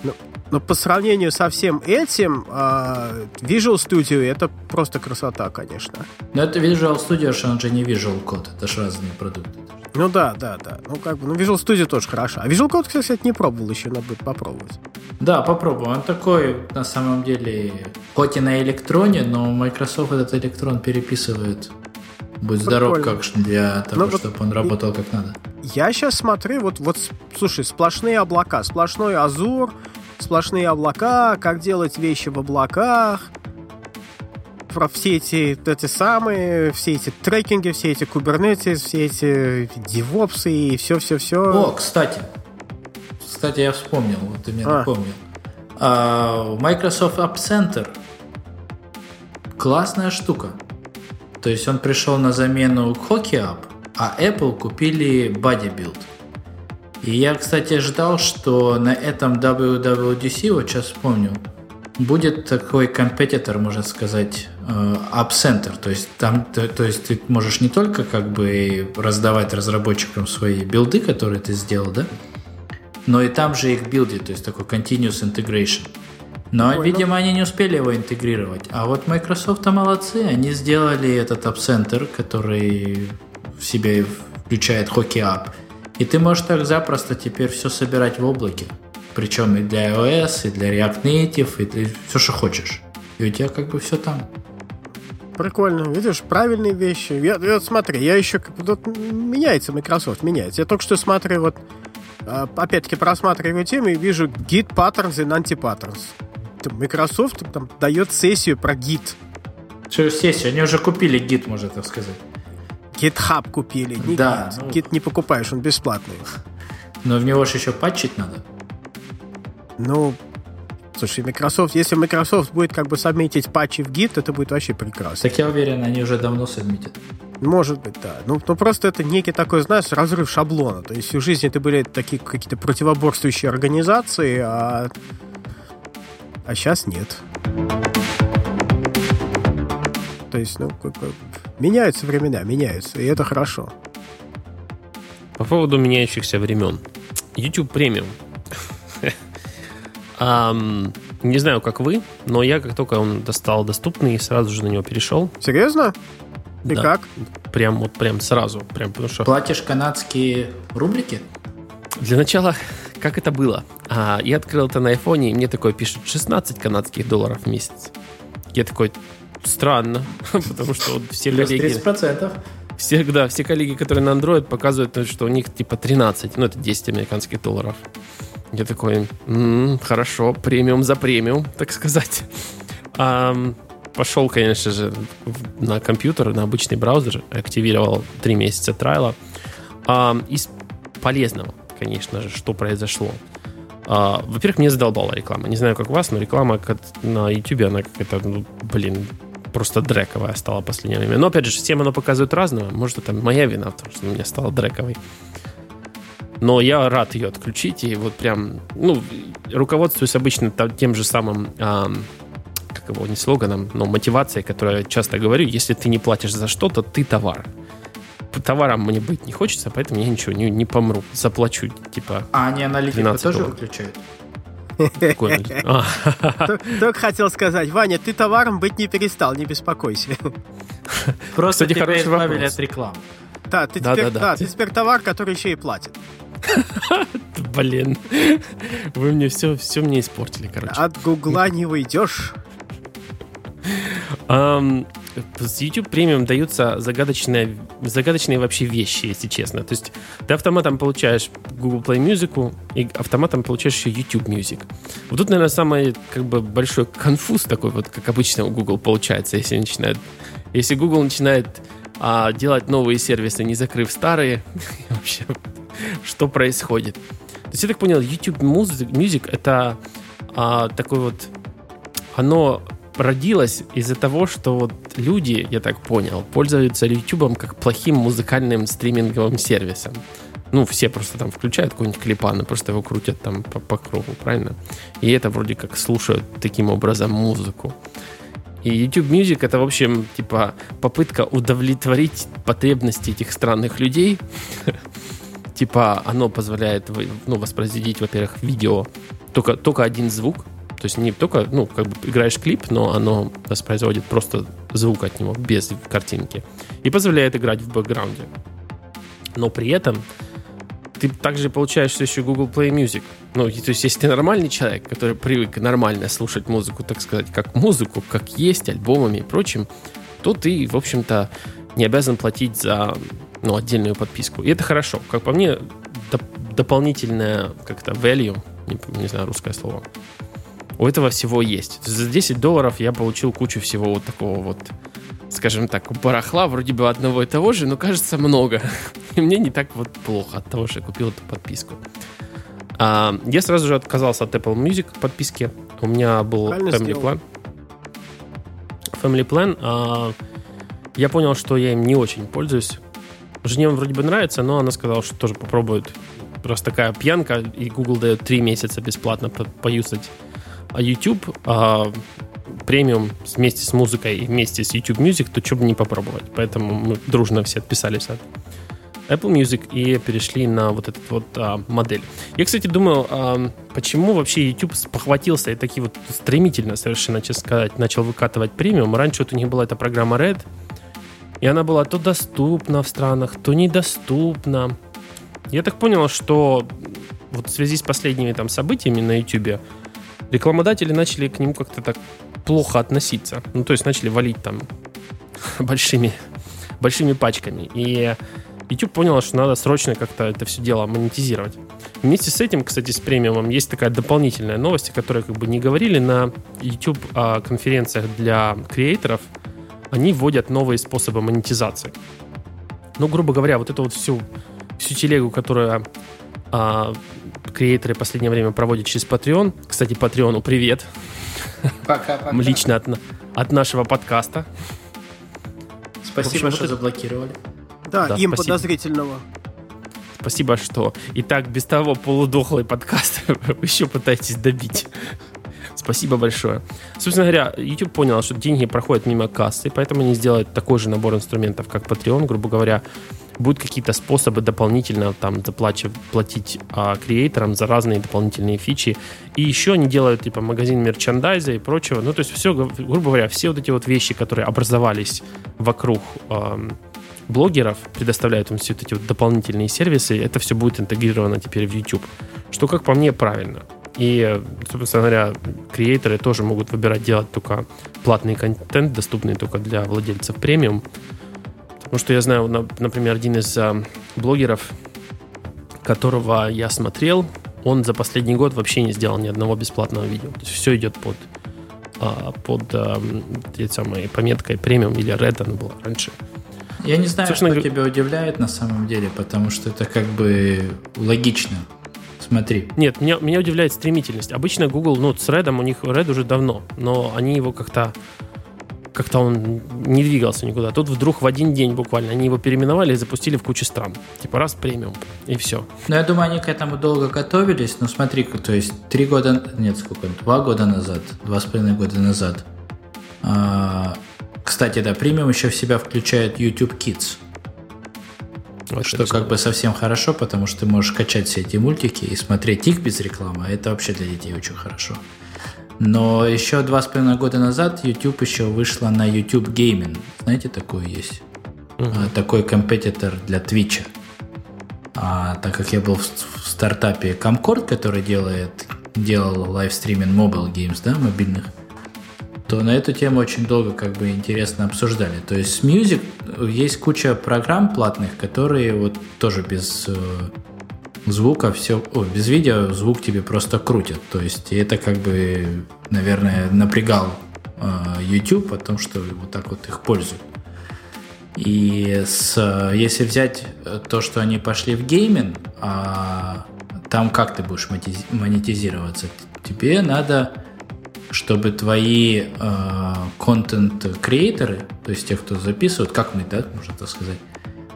Но, но по сравнению со всем этим, uh, Visual Studio это просто красота, конечно. Но это Visual Studio, что он же не Visual Code, это же разные продукты. Ну да, да, да. Ну как бы, ну Visual Studio тоже хорошо. А Visual Code, кстати, не пробовал еще, надо будет попробовать. Да, попробуем. Он такой, на самом деле, хоть и на электроне, но Microsoft этот электрон переписывает. Будь здоров, как для того, ну, чтобы вот он работал как надо. Я сейчас смотрю, вот, вот, слушай, сплошные облака, сплошной Азур, сплошные облака, как делать вещи в облаках, про все эти, эти самые, все эти трекинги, все эти кубернетис, все эти девопсы и все-все-все. О, кстати, кстати, я вспомнил, вот ты мне а. напомнил. А, Microsoft App Center классная штука. То есть он пришел на замену Hockey App, а Apple купили Bodybuild. И я, кстати, ждал, что на этом WWDC, вот сейчас вспомню, будет такой компетитор, можно сказать, э, App Center. То есть там, то, то есть ты можешь не только как бы раздавать разработчикам свои билды, которые ты сделал, да, но и там же их билдить, то есть такой continuous integration. Но, Ой, видимо, ну... они не успели его интегрировать. А вот Microsoft молодцы, они сделали этот App Center, который в себе включает Hockey App. И ты можешь так запросто теперь все собирать в облаке. Причем и для iOS, и для React Native, и для все, что хочешь. И у тебя как бы все там. Прикольно, видишь, правильные вещи. Я, я, смотри, я еще вот, меняется Microsoft, меняется. Я только что смотрю, вот а, опять-таки просматриваю тему и вижу Git Patterns и Anti-Patterns. Microsoft там дает сессию про Git. Что сессию? Они уже купили Git, можно так сказать. GitHub купили. Не да. Git. Git не покупаешь, он бесплатный. Но в него же еще патчить надо. Ну, слушай, Microsoft, если Microsoft будет как бы сабмитить патчи в Git, это будет вообще прекрасно. Так я уверен, они уже давно сабмитят. Может быть, да. Ну, ну просто это некий такой, знаешь, разрыв шаблона. То есть всю жизнь это были такие какие-то противоборствующие организации, а, а сейчас нет. То есть, ну, меняются времена, меняются, и это хорошо. По поводу меняющихся времен. YouTube премиум Um, не знаю, как вы, но я как только он стал доступный, сразу же на него перешел. Серьезно? И да. как? Прям вот прям сразу, прям потому что. Платишь канадские рублики? Для начала, как это было? А, я открыл это на айфоне, и мне такое пишет 16 канадских долларов в месяц. Я такой, странно, потому что вот все Плюс коллеги... 30%. Все, да, все коллеги, которые на Android, показывают, что у них типа 13, ну это 10 американских долларов. Я такой, м-м, хорошо, премиум за премиум, так сказать. А, пошел, конечно же, на компьютер, на обычный браузер, активировал 3 месяца трайла. А, из полезного, конечно же, что произошло. А, во-первых, мне задолбала реклама. Не знаю, как у вас, но реклама на YouTube, она какая-то, ну, блин, просто дрековая стала в последнее время. Но, опять же, всем оно показывает разного. Может, это моя вина в том, что у меня стало дрековой. Но я рад ее отключить. И вот прям, ну, руководствуюсь обычно тем же самым, а, как его, не слоганом, но мотивацией, которую я часто говорю. Если ты не платишь за что-то, ты товар. Товаром мне быть не хочется, поэтому я ничего не, не помру. Заплачу, типа, А они аналитику тоже долларов. выключают? Только хотел сказать, Ваня, ты товаром быть не перестал, не беспокойся. Просто тебя избавили от рекламы. Да, ты теперь, да, ты теперь товар, который еще и платит. Блин, вы мне все, все мне испортили, короче. От Гугла не уйдешь. Um, с YouTube премиум даются загадочные, загадочные вообще вещи, если честно. То есть ты автоматом получаешь Google Play Music и автоматом получаешь еще YouTube Music. Вот тут, наверное, самый как бы большой конфуз такой, вот как обычно у Google получается, если начинает, если Google начинает а, делать новые сервисы, не закрыв старые. Вообще, что происходит? То есть я так понял, YouTube Music, Music это а, такой вот... Оно родилось из-за того, что вот люди, я так понял, пользуются YouTube как плохим музыкальным стриминговым сервисом. Ну, все просто там включают какой-нибудь клипан и просто его крутят там по, по кругу, правильно? И это вроде как слушают таким образом музыку. И YouTube Music это, в общем, типа попытка удовлетворить потребности этих странных людей. Типа оно позволяет ну, воспроизводить, во-первых, видео, только, только один звук, то есть не только, ну, как бы играешь клип, но оно воспроизводит просто звук от него без картинки. И позволяет играть в бэкграунде. Но при этом ты также получаешь все еще Google Play Music. Ну, то есть, если ты нормальный человек, который привык нормально слушать музыку, так сказать, как музыку, как есть, альбомами и прочим, то ты, в общем-то, не обязан платить за ну, отдельную подписку. И это хорошо. Как по мне, доп- дополнительное как-то value, не, не знаю русское слово, у этого всего есть. За 10 долларов я получил кучу всего вот такого вот скажем так, барахла вроде бы одного и того же, но кажется много. И мне не так вот плохо от того, что я купил эту подписку. А, я сразу же отказался от Apple Music подписки. У меня был Family Plan. Family Plan, а, я понял, что я им не очень пользуюсь. Жене вроде бы нравится, но она сказала, что тоже попробует. Просто такая пьянка, и Google дает три месяца бесплатно поюзать. А YouTube а, премиум вместе с музыкой вместе с YouTube Music, то что бы не попробовать. Поэтому мы дружно все отписались от Apple Music и перешли на вот эту вот а, модель. Я, кстати, думал, а, почему вообще YouTube похватился и такие вот стремительно совершенно, честно сказать, начал выкатывать премиум. Раньше вот у них была эта программа Red, и она была то доступна в странах, то недоступна. Я так понял, что вот в связи с последними там событиями на YouTube рекламодатели начали к нему как-то так плохо относиться. Ну, то есть начали валить там большими, большими пачками. И YouTube понял, что надо срочно как-то это все дело монетизировать. Вместе с этим, кстати, с премиумом есть такая дополнительная новость, о которой как бы не говорили на YouTube а, конференциях для креаторов. Они вводят новые способы монетизации. Ну, грубо говоря, вот эту вот всю, всю телегу, которую а, креаторы в последнее время проводят через Patreon. Кстати, Patreon, привет. Пока-пока. Лично от, от нашего подкаста. Спасибо, общем, что вот заблокировали. Да, да им спасибо. подозрительного. Спасибо, что и так без того полудохлый подкаст вы еще пытаетесь добить. Спасибо большое. Собственно говоря, YouTube понял, что деньги проходят мимо кассы, поэтому они сделают такой же набор инструментов, как Patreon, грубо говоря, будут какие-то способы дополнительно там заплачивать, платить а, креаторам за разные дополнительные фичи. И еще они делают типа магазин мерчандайза и прочего. Ну, то есть все, грубо говоря, все вот эти вот вещи, которые образовались вокруг эм, блогеров, предоставляют им все эти вот дополнительные сервисы, это все будет интегрировано теперь в YouTube. Что, как по мне, правильно. И, собственно говоря, креаторы тоже могут выбирать делать только платный контент, доступный только для владельцев премиум. Потому что я знаю, например, один из а, блогеров, которого я смотрел, он за последний год вообще не сделал ни одного бесплатного видео. То есть все идет под, а, под самой пометкой премиум или red она была раньше. Я не знаю, Собственно, что тебя удивляет на самом деле, потому что это как бы логично. Смотри. Нет, меня, меня удивляет стремительность. Обычно Google, ну, с Red у них Red уже давно, но они его как-то как-то он не двигался никуда. Тут вдруг в один день буквально они его переименовали и запустили в кучу стран. Типа раз премиум, и все. Ну, я думаю, они к этому долго готовились. Но смотри, то есть три года, нет, сколько, два года назад, два с половиной года назад. А, кстати, да, премиум еще в себя включает YouTube Kids. Вот что как бы совсем хорошо, потому что ты можешь качать все эти мультики и смотреть их без рекламы. Это вообще для детей очень хорошо. Но еще два с половиной года назад YouTube еще вышла на YouTube Gaming. Знаете, такое есть? Uh-huh. Такой компетитор для Twitch. А, так как я был в, в стартапе Camcord, который делает, делал лайвстриминг mobile games, да, мобильных, то на эту тему очень долго как бы интересно обсуждали. То есть с Music есть куча программ платных, которые вот тоже без э, звука все, о, без видео звук тебе просто крутят. То есть это как бы, наверное, напрягал э, YouTube о том, что вот так вот их пользуют. И с, если взять то, что они пошли в гейминг, а там как ты будешь монетизироваться? Тебе надо, чтобы твои контент-креаторы, э, то есть те, кто записывают, как мы, да, можно так сказать,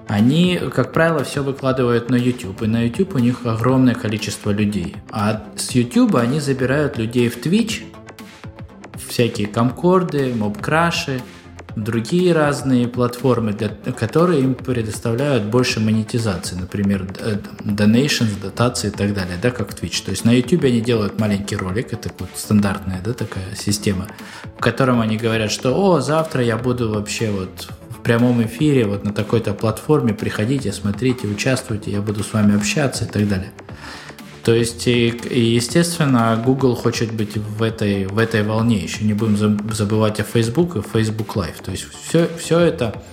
они, как правило, все выкладывают на YouTube, и на YouTube у них огромное количество людей. А с YouTube они забирают людей в Twitch, всякие комкорды, мобкраши, другие разные платформы, для, которые им предоставляют больше монетизации, например, donations, дотации и так далее, да, как Twitch. То есть на YouTube они делают маленький ролик, это вот стандартная, да, такая система, в котором они говорят, что, о, завтра я буду вообще вот прямом эфире, вот на такой-то платформе, приходите, смотрите, участвуйте, я буду с вами общаться и так далее. То есть, естественно, Google хочет быть в этой, в этой волне. Еще не будем забывать о Facebook и Facebook Live. То есть, все, все это,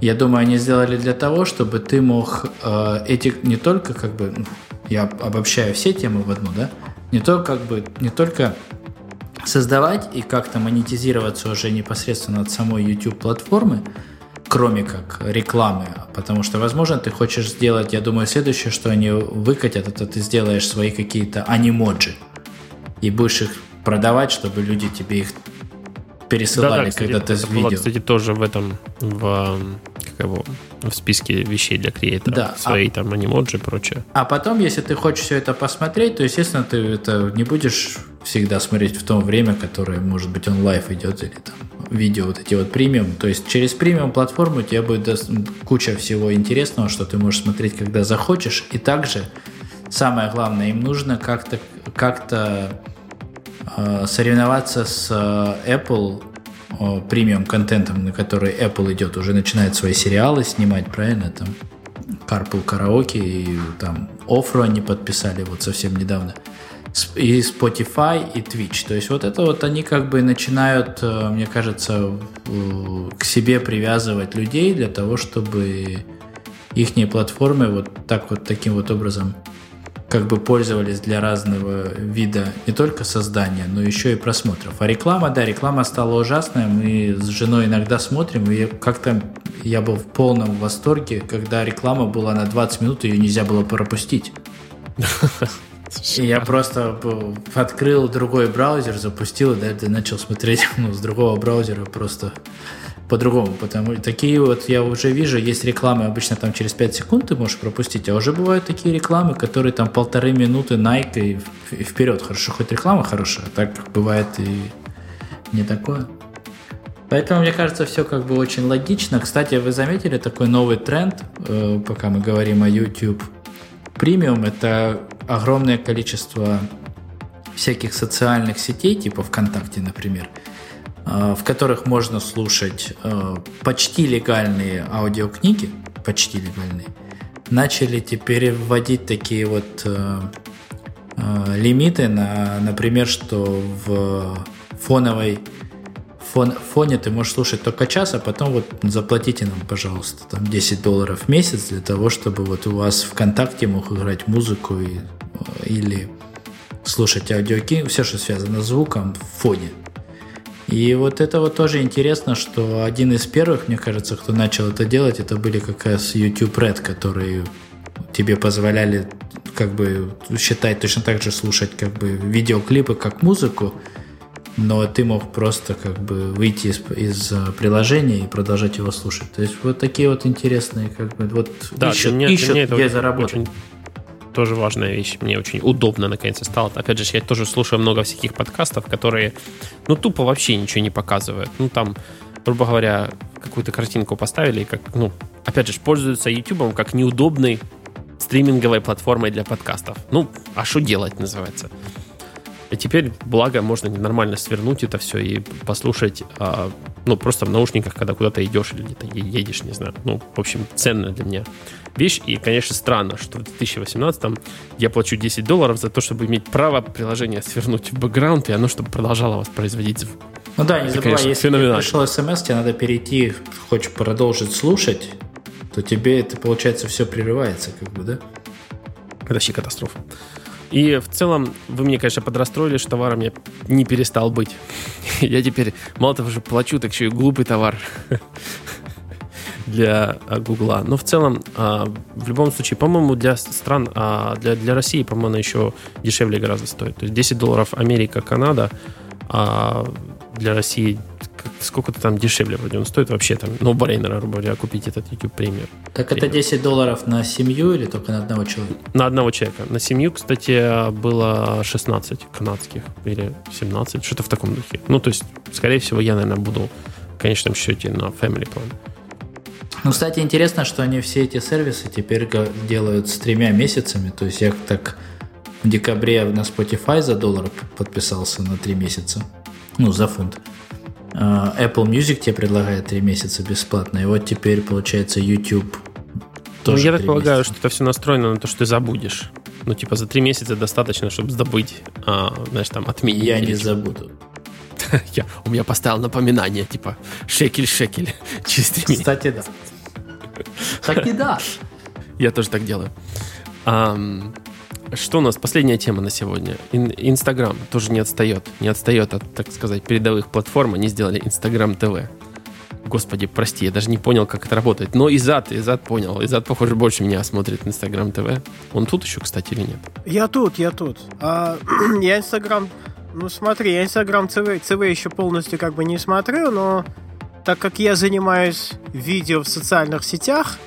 я думаю, они сделали для того, чтобы ты мог э, эти не только как бы, ну, я обобщаю все темы в одну, да, не только как бы, не только создавать и как-то монетизироваться уже непосредственно от самой YouTube платформы, кроме как рекламы. Потому что, возможно, ты хочешь сделать, я думаю, следующее, что они выкатят, это ты сделаешь свои какие-то анимоджи. И будешь их продавать, чтобы люди тебе их пересылали да, да, кстати, когда-то это видео. Было, кстати, тоже в этом, в, как его, в списке вещей для креатора. Да. Свои а, там анимоджи и прочее. А потом, если ты хочешь все это посмотреть, то, естественно, ты это не будешь всегда смотреть в то время, которое, может быть, он live идет или там видео вот эти вот премиум. То есть через премиум платформу у тебя будет куча всего интересного, что ты можешь смотреть, когда захочешь. И также самое главное, им нужно как-то как-то э, соревноваться с э, Apple э, премиум контентом, на который Apple идет, уже начинает свои сериалы снимать, правильно? Там Carpool Karaoke и там Офру они подписали вот совсем недавно. И Spotify, и Twitch. То есть вот это вот они как бы начинают, э, мне кажется, к себе привязывать людей для того, чтобы их платформы вот так вот таким вот образом как бы пользовались для разного вида не только создания, но еще и просмотров. А реклама, да, реклама стала ужасная. Мы с женой иногда смотрим, и как-то я был в полном восторге, когда реклама была на 20 минут, ее нельзя было пропустить. И я просто открыл другой браузер, запустил, да, и начал смотреть ну, с другого браузера просто по-другому, потому такие вот я уже вижу, есть рекламы, обычно там через 5 секунд ты можешь пропустить, а уже бывают такие рекламы, которые там полторы минуты Nike и, и вперед. Хорошо, хоть реклама хорошая, а так бывает и не такое. Поэтому, мне кажется, все как бы очень логично. Кстати, вы заметили такой новый тренд, э, пока мы говорим о YouTube Premium, это огромное количество всяких социальных сетей, типа ВКонтакте, например, Э, в которых можно слушать э, почти легальные аудиокниги, почти легальные, начали теперь вводить такие вот э, лимиты на, например, что в фоновой фон, фоне ты можешь слушать только час, а потом вот заплатите нам, пожалуйста, там 10 долларов в месяц для того, чтобы вот у вас ВКонтакте мог играть музыку и, или слушать аудиокниги, все, что связано с звуком в фоне. И вот это вот тоже интересно, что один из первых, мне кажется, кто начал это делать, это были как раз YouTube Red, которые тебе позволяли как бы считать точно так же слушать как бы видеоклипы как музыку, но ты мог просто как бы выйти из, из приложения и продолжать его слушать. То есть вот такие вот интересные как бы вот да, ищут, меня, ищут это где заработать. Очень тоже важная вещь. Мне очень удобно наконец-то стало. Опять же, я тоже слушаю много всяких подкастов, которые, ну, тупо вообще ничего не показывают. Ну, там, грубо говоря, какую-то картинку поставили, и как, ну, опять же, пользуются YouTube как неудобной стриминговой платформой для подкастов. Ну, а что делать, называется. И теперь, благо, можно нормально свернуть это все и послушать, а, ну, просто в наушниках, когда куда-то идешь или где-то едешь, не знаю. Ну, в общем, ценно для меня вещь. И, конечно, странно, что в 2018 я плачу 10 долларов за то, чтобы иметь право приложение свернуть в бэкграунд, и оно чтобы продолжало воспроизводить звук. Ну да, не это, забывай, конечно, если пришел смс, тебе надо перейти, хочешь продолжить слушать, то тебе это, получается, все прерывается, как бы, да? Это вообще катастрофа. И в целом, вы мне, конечно, подрастроили, что товар мне не перестал быть. Я теперь, мало того, что плачу, так еще и глупый товар для а, Гугла. Но в целом, а, в любом случае, по-моему, для стран, а, для, для России, по-моему, она еще дешевле гораздо стоит. То есть 10 долларов Америка, Канада, а для России сколько-то там дешевле вроде он стоит вообще там, ну, брейнера, говоря, купить этот YouTube премиум. Так это 10 долларов на семью или только на одного человека? На одного человека. На семью, кстати, было 16 канадских или 17, что-то в таком духе. Ну, то есть, скорее всего, я, наверное, буду в конечном счете на family plan. Ну, кстати, интересно, что они все эти сервисы теперь делают с тремя месяцами. То есть я так в декабре на Spotify за доллар подписался на три месяца. Ну, за фунт. А, Apple Music тебе предлагает три месяца бесплатно. И вот теперь, получается, YouTube тоже Ну, я так полагаю, месяца. что это все настроено на то, что ты забудешь. Ну, типа, за три месяца достаточно, чтобы забыть, а, знаешь, там, отменить. Я не забуду. я, у меня поставил напоминание, типа, шекель-шекель через три месяца. Кстати, да. Так и да. Я тоже так делаю. Что у нас? Последняя тема на сегодня. Инстаграм тоже не отстает. Не отстает от, так сказать, передовых платформ. Они сделали Инстаграм ТВ. Господи, прости, я даже не понял, как это работает. Но Изад, Изад понял. Изад, похоже, больше меня смотрит Инстаграм ТВ. Он тут еще, кстати, или нет? Я тут, я тут. А, я Инстаграм Ну смотри, я Инстаграм ЦВ, ЦВ еще полностью как бы не смотрю, но так как я занимаюсь видео в социальных сетях,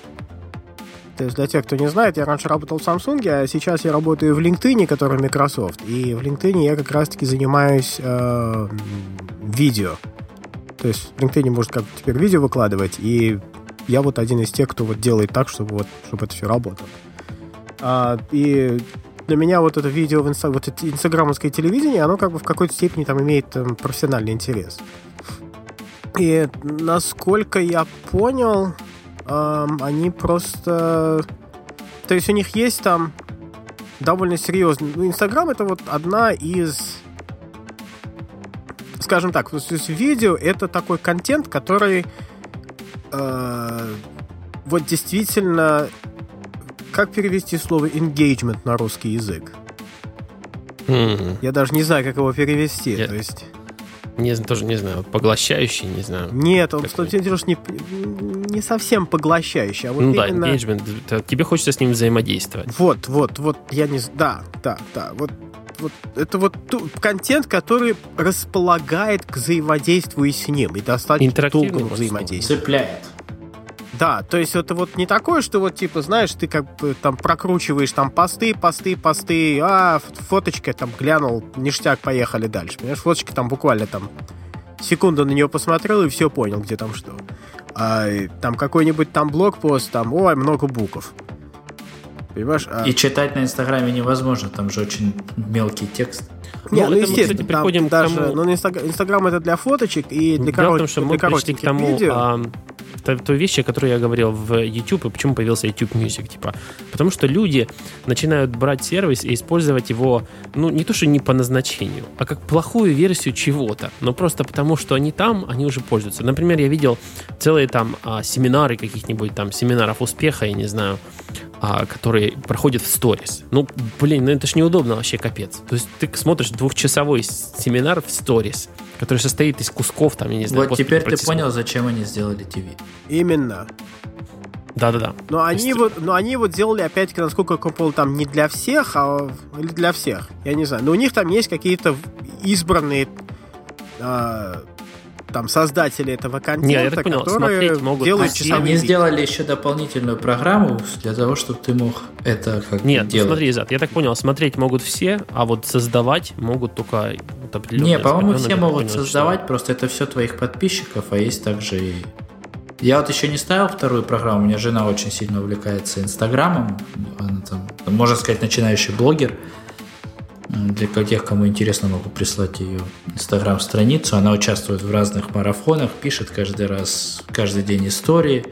то есть для тех, кто не знает, я раньше работал в Samsung, а сейчас я работаю в LinkedIn, который Microsoft. И в LinkedIn я как раз-таки занимаюсь э, видео. То есть в LinkedIn можно как теперь видео выкладывать, и я вот один из тех, кто вот делает так, чтобы вот чтобы это все работало. А, и для меня вот это видео в инста, вот это инстаграмовское телевидение, оно как бы в какой-то степени там имеет там, профессиональный интерес. И насколько я понял, эм, они просто... То есть у них есть там довольно серьезный... Ну, Инстаграм это вот одна из... Скажем так, то есть видео это такой контент, который э, вот действительно как перевести слово engagement на русский язык? Mm. Я даже не знаю, как его перевести. Я... То есть... Не, тоже не знаю, поглощающий, не знаю. Нет, он, что ты делаешь, не, не совсем поглощающий, а вот ну именно... да, engagement, тебе хочется с ним взаимодействовать. Вот, вот, вот, я не... Да, да, да, вот вот, это вот ту, контент, который располагает к взаимодействию с ним и достаточно долгому взаимодействию. Цепляет. Да, то есть это вот не такое, что вот типа, знаешь, ты как бы там прокручиваешь там посты, посты, посты, а, фоточка там глянул, ништяк, поехали дальше. Понимаешь, фоточка там буквально там секунду на нее посмотрел и все понял, где там что. А, там какой-нибудь там блокпост, там, ой, много букв. Понимаешь? А... И читать на Инстаграме невозможно, там же очень мелкий текст. Не, ну, ну естественно, мы, кстати, приходим там к тому... даже, ну, Инстаграм это для фоточек и для, корот... том, что для мы коротеньких к тому, видео. А, той вещи, о которой я говорил в YouTube, и почему появился YouTube Music, типа, потому что люди начинают брать сервис и использовать его, ну, не то, что не по назначению, а как плохую версию чего-то, но просто потому, что они там, они уже пользуются. Например, я видел целые там а, семинары каких-нибудь там, семинаров успеха, я не знаю, а, которые проходят в сторис. Ну, блин, ну это ж неудобно вообще, капец. То есть ты смотришь двухчасовой семинар в сторис, который состоит из кусков, там, я не знаю. Вот теперь ты понял, зачем они сделали ТВ. Именно. Да-да-да. Но они, есть... вот, но они вот делали, опять-таки, насколько я понял, там не для всех, а или для всех, я не знаю. Но у них там есть какие-то избранные э, там создатели этого контента, Нет, я так понял, которые могут делают часовые Они сделали еще дополнительную программу для того, чтобы ты мог это как Нет, делать. смотри, Зад, я так понял, смотреть могут все, а вот создавать могут только вот определенные... Не, по-моему, все могут понял, создавать, что... просто это все твоих подписчиков, а есть также и я вот еще не ставил вторую программу, у меня жена очень сильно увлекается Инстаграмом, она там, можно сказать, начинающий блогер. Для тех, кому интересно, могу прислать ее инстаграм-страницу. Она участвует в разных марафонах, пишет каждый раз, каждый день истории.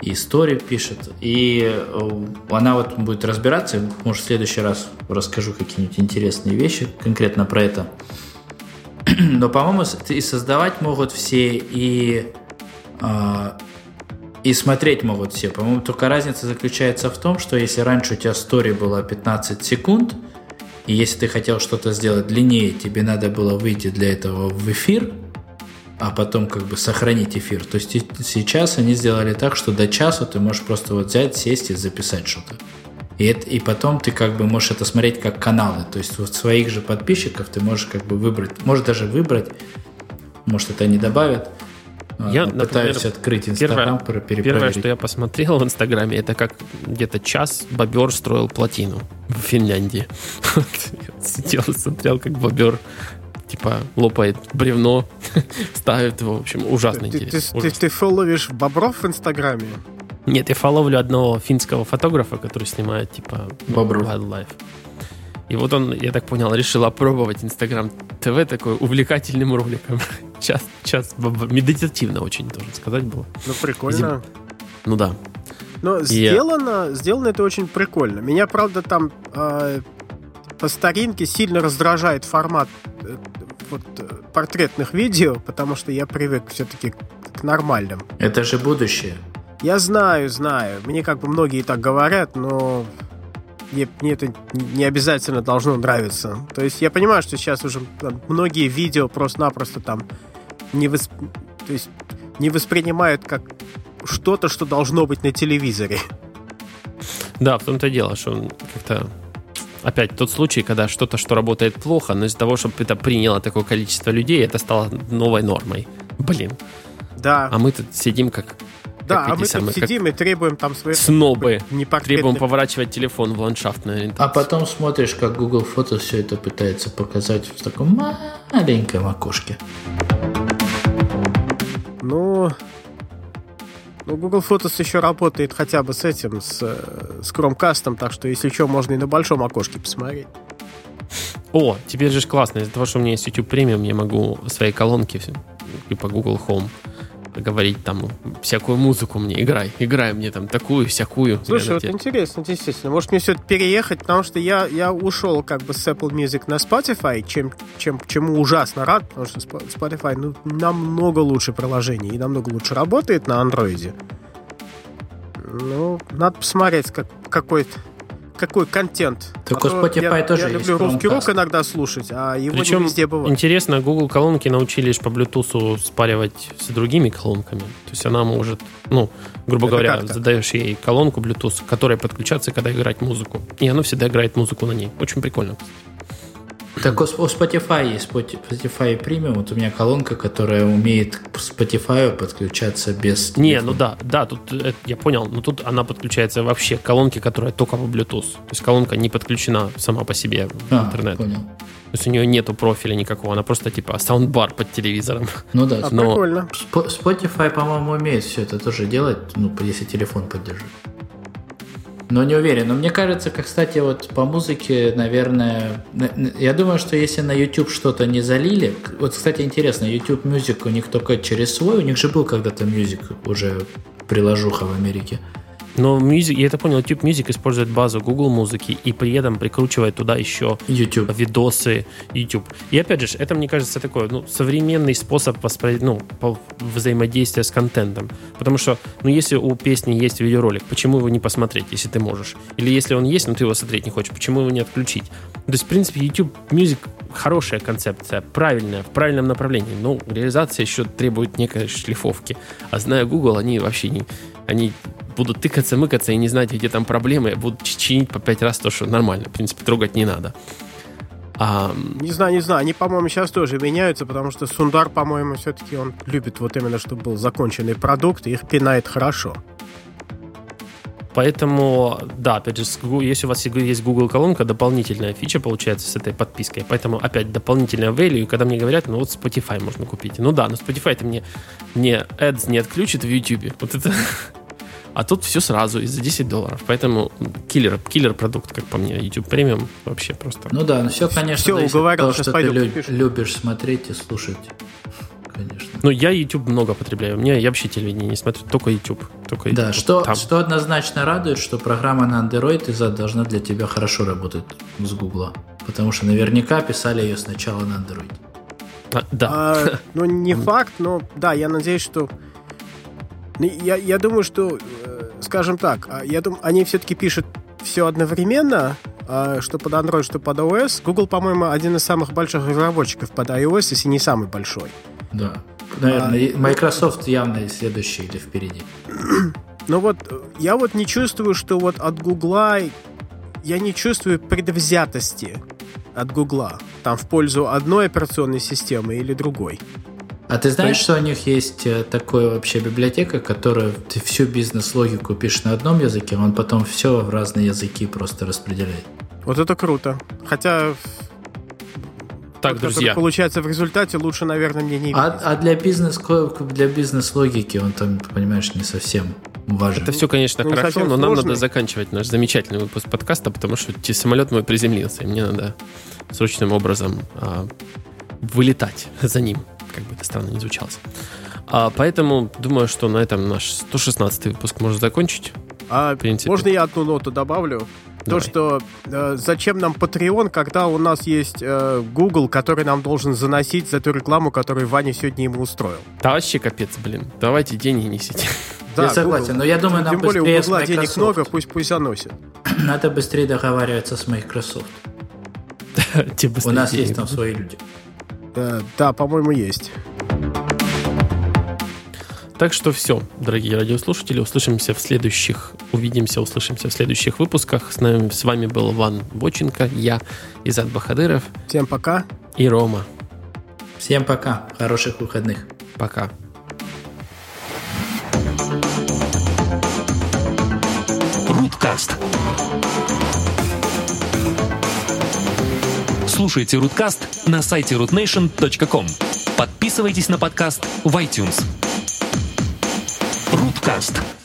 И истории пишет. И э, она вот будет разбираться. Может, в следующий раз расскажу какие-нибудь интересные вещи конкретно про это. Но, по-моему, и создавать могут все, и, э, и смотреть могут все. По-моему, только разница заключается в том, что если раньше у тебя история была 15 секунд – и если ты хотел что-то сделать длиннее, тебе надо было выйти для этого в эфир, а потом как бы сохранить эфир. То есть сейчас они сделали так, что до часу ты можешь просто вот взять, сесть и записать что-то. И, это, и потом ты как бы можешь это смотреть как каналы. То есть вот своих же подписчиков ты можешь как бы выбрать, можешь даже выбрать, может это они добавят, я пытаюсь например, открыть Инстаграм, первое, первое, что я посмотрел в Инстаграме, это как где-то час бобер строил плотину в Финляндии. Сидел и смотрел, как бобер типа лопает бревно, ставит его, в общем, ужасно интересно. Ты, ты, ты фолловишь бобров в Инстаграме? Нет, я фолловлю одного финского фотографа, который снимает, типа, Бобров. wildlife. И вот он, я так понял, решил опробовать Инстаграм ТВ такой увлекательным роликом. час, час, медитативно очень, должен сказать было. Ну, прикольно. Ну да. Но сделано, я... сделано это очень прикольно. Меня, правда, там э, по старинке сильно раздражает формат э, вот, э, портретных видео, потому что я привык все-таки к нормальным. Это же будущее. Я знаю, знаю. Мне как бы многие так говорят, но мне, мне это не обязательно должно нравиться. То есть я понимаю, что сейчас уже там, многие видео просто-напросто там не, восп... то есть, не воспринимают как что-то, что должно быть на телевизоре. Да, в том-то и дело, что как-то опять тот случай, когда что-то, что работает плохо, но из-за того, чтобы это приняло такое количество людей, это стало новой нормой. Блин. Да. А мы тут сидим как да, а мы самые, тут сидим и требуем там свои... Снобы. Требуем поворачивать телефон в ландшафтную ориентацию. А потом смотришь, как Google Фото все это пытается показать в таком маленьком окошке. Ну, ну, Google Photos еще работает хотя бы с этим, с, с Chromecast, так что, если что, можно и на большом окошке посмотреть. О, теперь же классно. Из-за того, что у меня есть YouTube Premium, я могу своей колонки типа Google Home говорить там всякую музыку мне, играй, играй мне там такую, всякую. Слушай, вот интересно, действительно. Может мне все это переехать, потому что я, я ушел как бы с Apple Music на Spotify, чем, чем, чему ужасно рад, потому что Spotify ну, намного лучше приложение и намного лучше работает на андроиде. Ну, надо посмотреть, как, какой-то какой контент. Так у Spotify я, тоже я есть люблю русский рок иногда слушать, а его Причем, не везде бывает. интересно, Google колонки научились по Bluetooth спаривать с другими колонками. То есть она может, ну, грубо Это говоря, задаешь ей колонку Bluetooth, которая подключаться, когда играть музыку. И она всегда играет музыку на ней. Очень прикольно. Так у Spotify есть Spotify Premium. Вот у меня колонка, которая умеет к Spotify подключаться без... Не, ну да, да, тут это, я понял, но тут она подключается вообще к колонке, которая только по Bluetooth. То есть колонка не подключена сама по себе в а, интернет. Понял. То есть у нее нету профиля никакого, она просто типа саундбар под телевизором. Ну да, а, но... прикольно. Spotify, по-моему, умеет все это тоже делать, ну, если телефон поддержит. Но не уверен. Но мне кажется, как, кстати, вот по музыке, наверное... Я думаю, что если на YouTube что-то не залили... Вот, кстати, интересно, YouTube Music у них только через свой... У них же был когда-то Music уже приложуха в Америке. Но Music, я это понял, YouTube Music использует базу Google музыки и при этом прикручивает туда еще YouTube. видосы YouTube. И опять же, это, мне кажется, такой ну, современный способ воспри... ну, взаимодействия с контентом. Потому что, ну, если у песни есть видеоролик, почему его не посмотреть, если ты можешь? Или если он есть, но ты его смотреть не хочешь, почему его не отключить? То есть, в принципе, YouTube Music хорошая концепция, правильная, в правильном направлении. Но реализация еще требует некой шлифовки. А зная Google, они вообще не... Они будут тыкаться, мыкаться и не знать, где там проблемы, будут чинить по пять раз то, что нормально. В принципе, трогать не надо. А... Не знаю, не знаю. Они, по-моему, сейчас тоже меняются, потому что Сундар, по-моему, все-таки он любит вот именно, чтобы был законченный продукт, и их пинает хорошо. Поэтому, да, опять же, если у вас есть Google колонка, дополнительная фича получается с этой подпиской. Поэтому, опять, дополнительная value. Когда мне говорят, ну вот Spotify можно купить. Ну да, но Spotify это мне, мне ads не отключит в YouTube. Вот это а тут все сразу и за 10 долларов. Поэтому киллер, киллер продукт, как по мне, YouTube премиум вообще просто. Ну да, ну все, конечно, все уговаривал, что ты люб, любишь смотреть и слушать. Конечно. Ну, я YouTube много потребляю. У меня я вообще телевидение не смотрю, только YouTube. Только да, что, там. что однозначно радует, что программа на Android и должна для тебя хорошо работать с Google. Потому что наверняка писали ее сначала на Android. А, да. А, ну, не факт, но да, я надеюсь, что я, я думаю, что, э, скажем так, а, я думаю, они все-таки пишут все одновременно, а, что под Android, что под iOS. Google, по-моему, один из самых больших разработчиков под iOS, если не самый большой. Да. Наверное, а, Microsoft явно следующий или впереди. Ну вот, я вот не чувствую, что вот от Гугла я не чувствую предвзятости от Гугла. Там в пользу одной операционной системы или другой. А ты знаешь, есть... что у них есть э, такая вообще библиотека, которая ты всю бизнес-логику пишешь на одном языке, а он потом все в разные языки просто распределяет. Вот это круто. Хотя так, вот друзья. Получается, в результате лучше, наверное, мне не а, а для бизнес для бизнес логики он там, понимаешь, не совсем важен. Это все, конечно, ну, хорошо, но нам надо заканчивать наш замечательный выпуск подкаста, потому что самолет мой приземлился, и мне надо срочным образом а, вылетать за ним как бы это странно не звучалось. А, поэтому думаю, что на этом наш 116 выпуск можно закончить. А можно я одну ноту добавлю? Давай. То, что э, зачем нам Patreon, когда у нас есть э, Google, который нам должен заносить за ту рекламу, которую Ваня сегодня ему устроил. Да вообще капец, блин. Давайте деньги несите. Да, я согласен, Google. но я думаю, нам Тем более у Google денег много, пусть пусть заносит. Надо быстрее договариваться с Microsoft. у нас есть там свои люди. Да, да по-моему, есть. Так что все, дорогие радиослушатели, услышимся в следующих, увидимся, услышимся в следующих выпусках. С, нами, с вами был Ван Боченко, я, Изад Бахадыров. Всем пока. И Рома. Всем пока. Хороших выходных. Пока. Руткаст. Слушайте Руткаст на сайте rootnation.com. Подписывайтесь на подкаст в iTunes. Руткаст.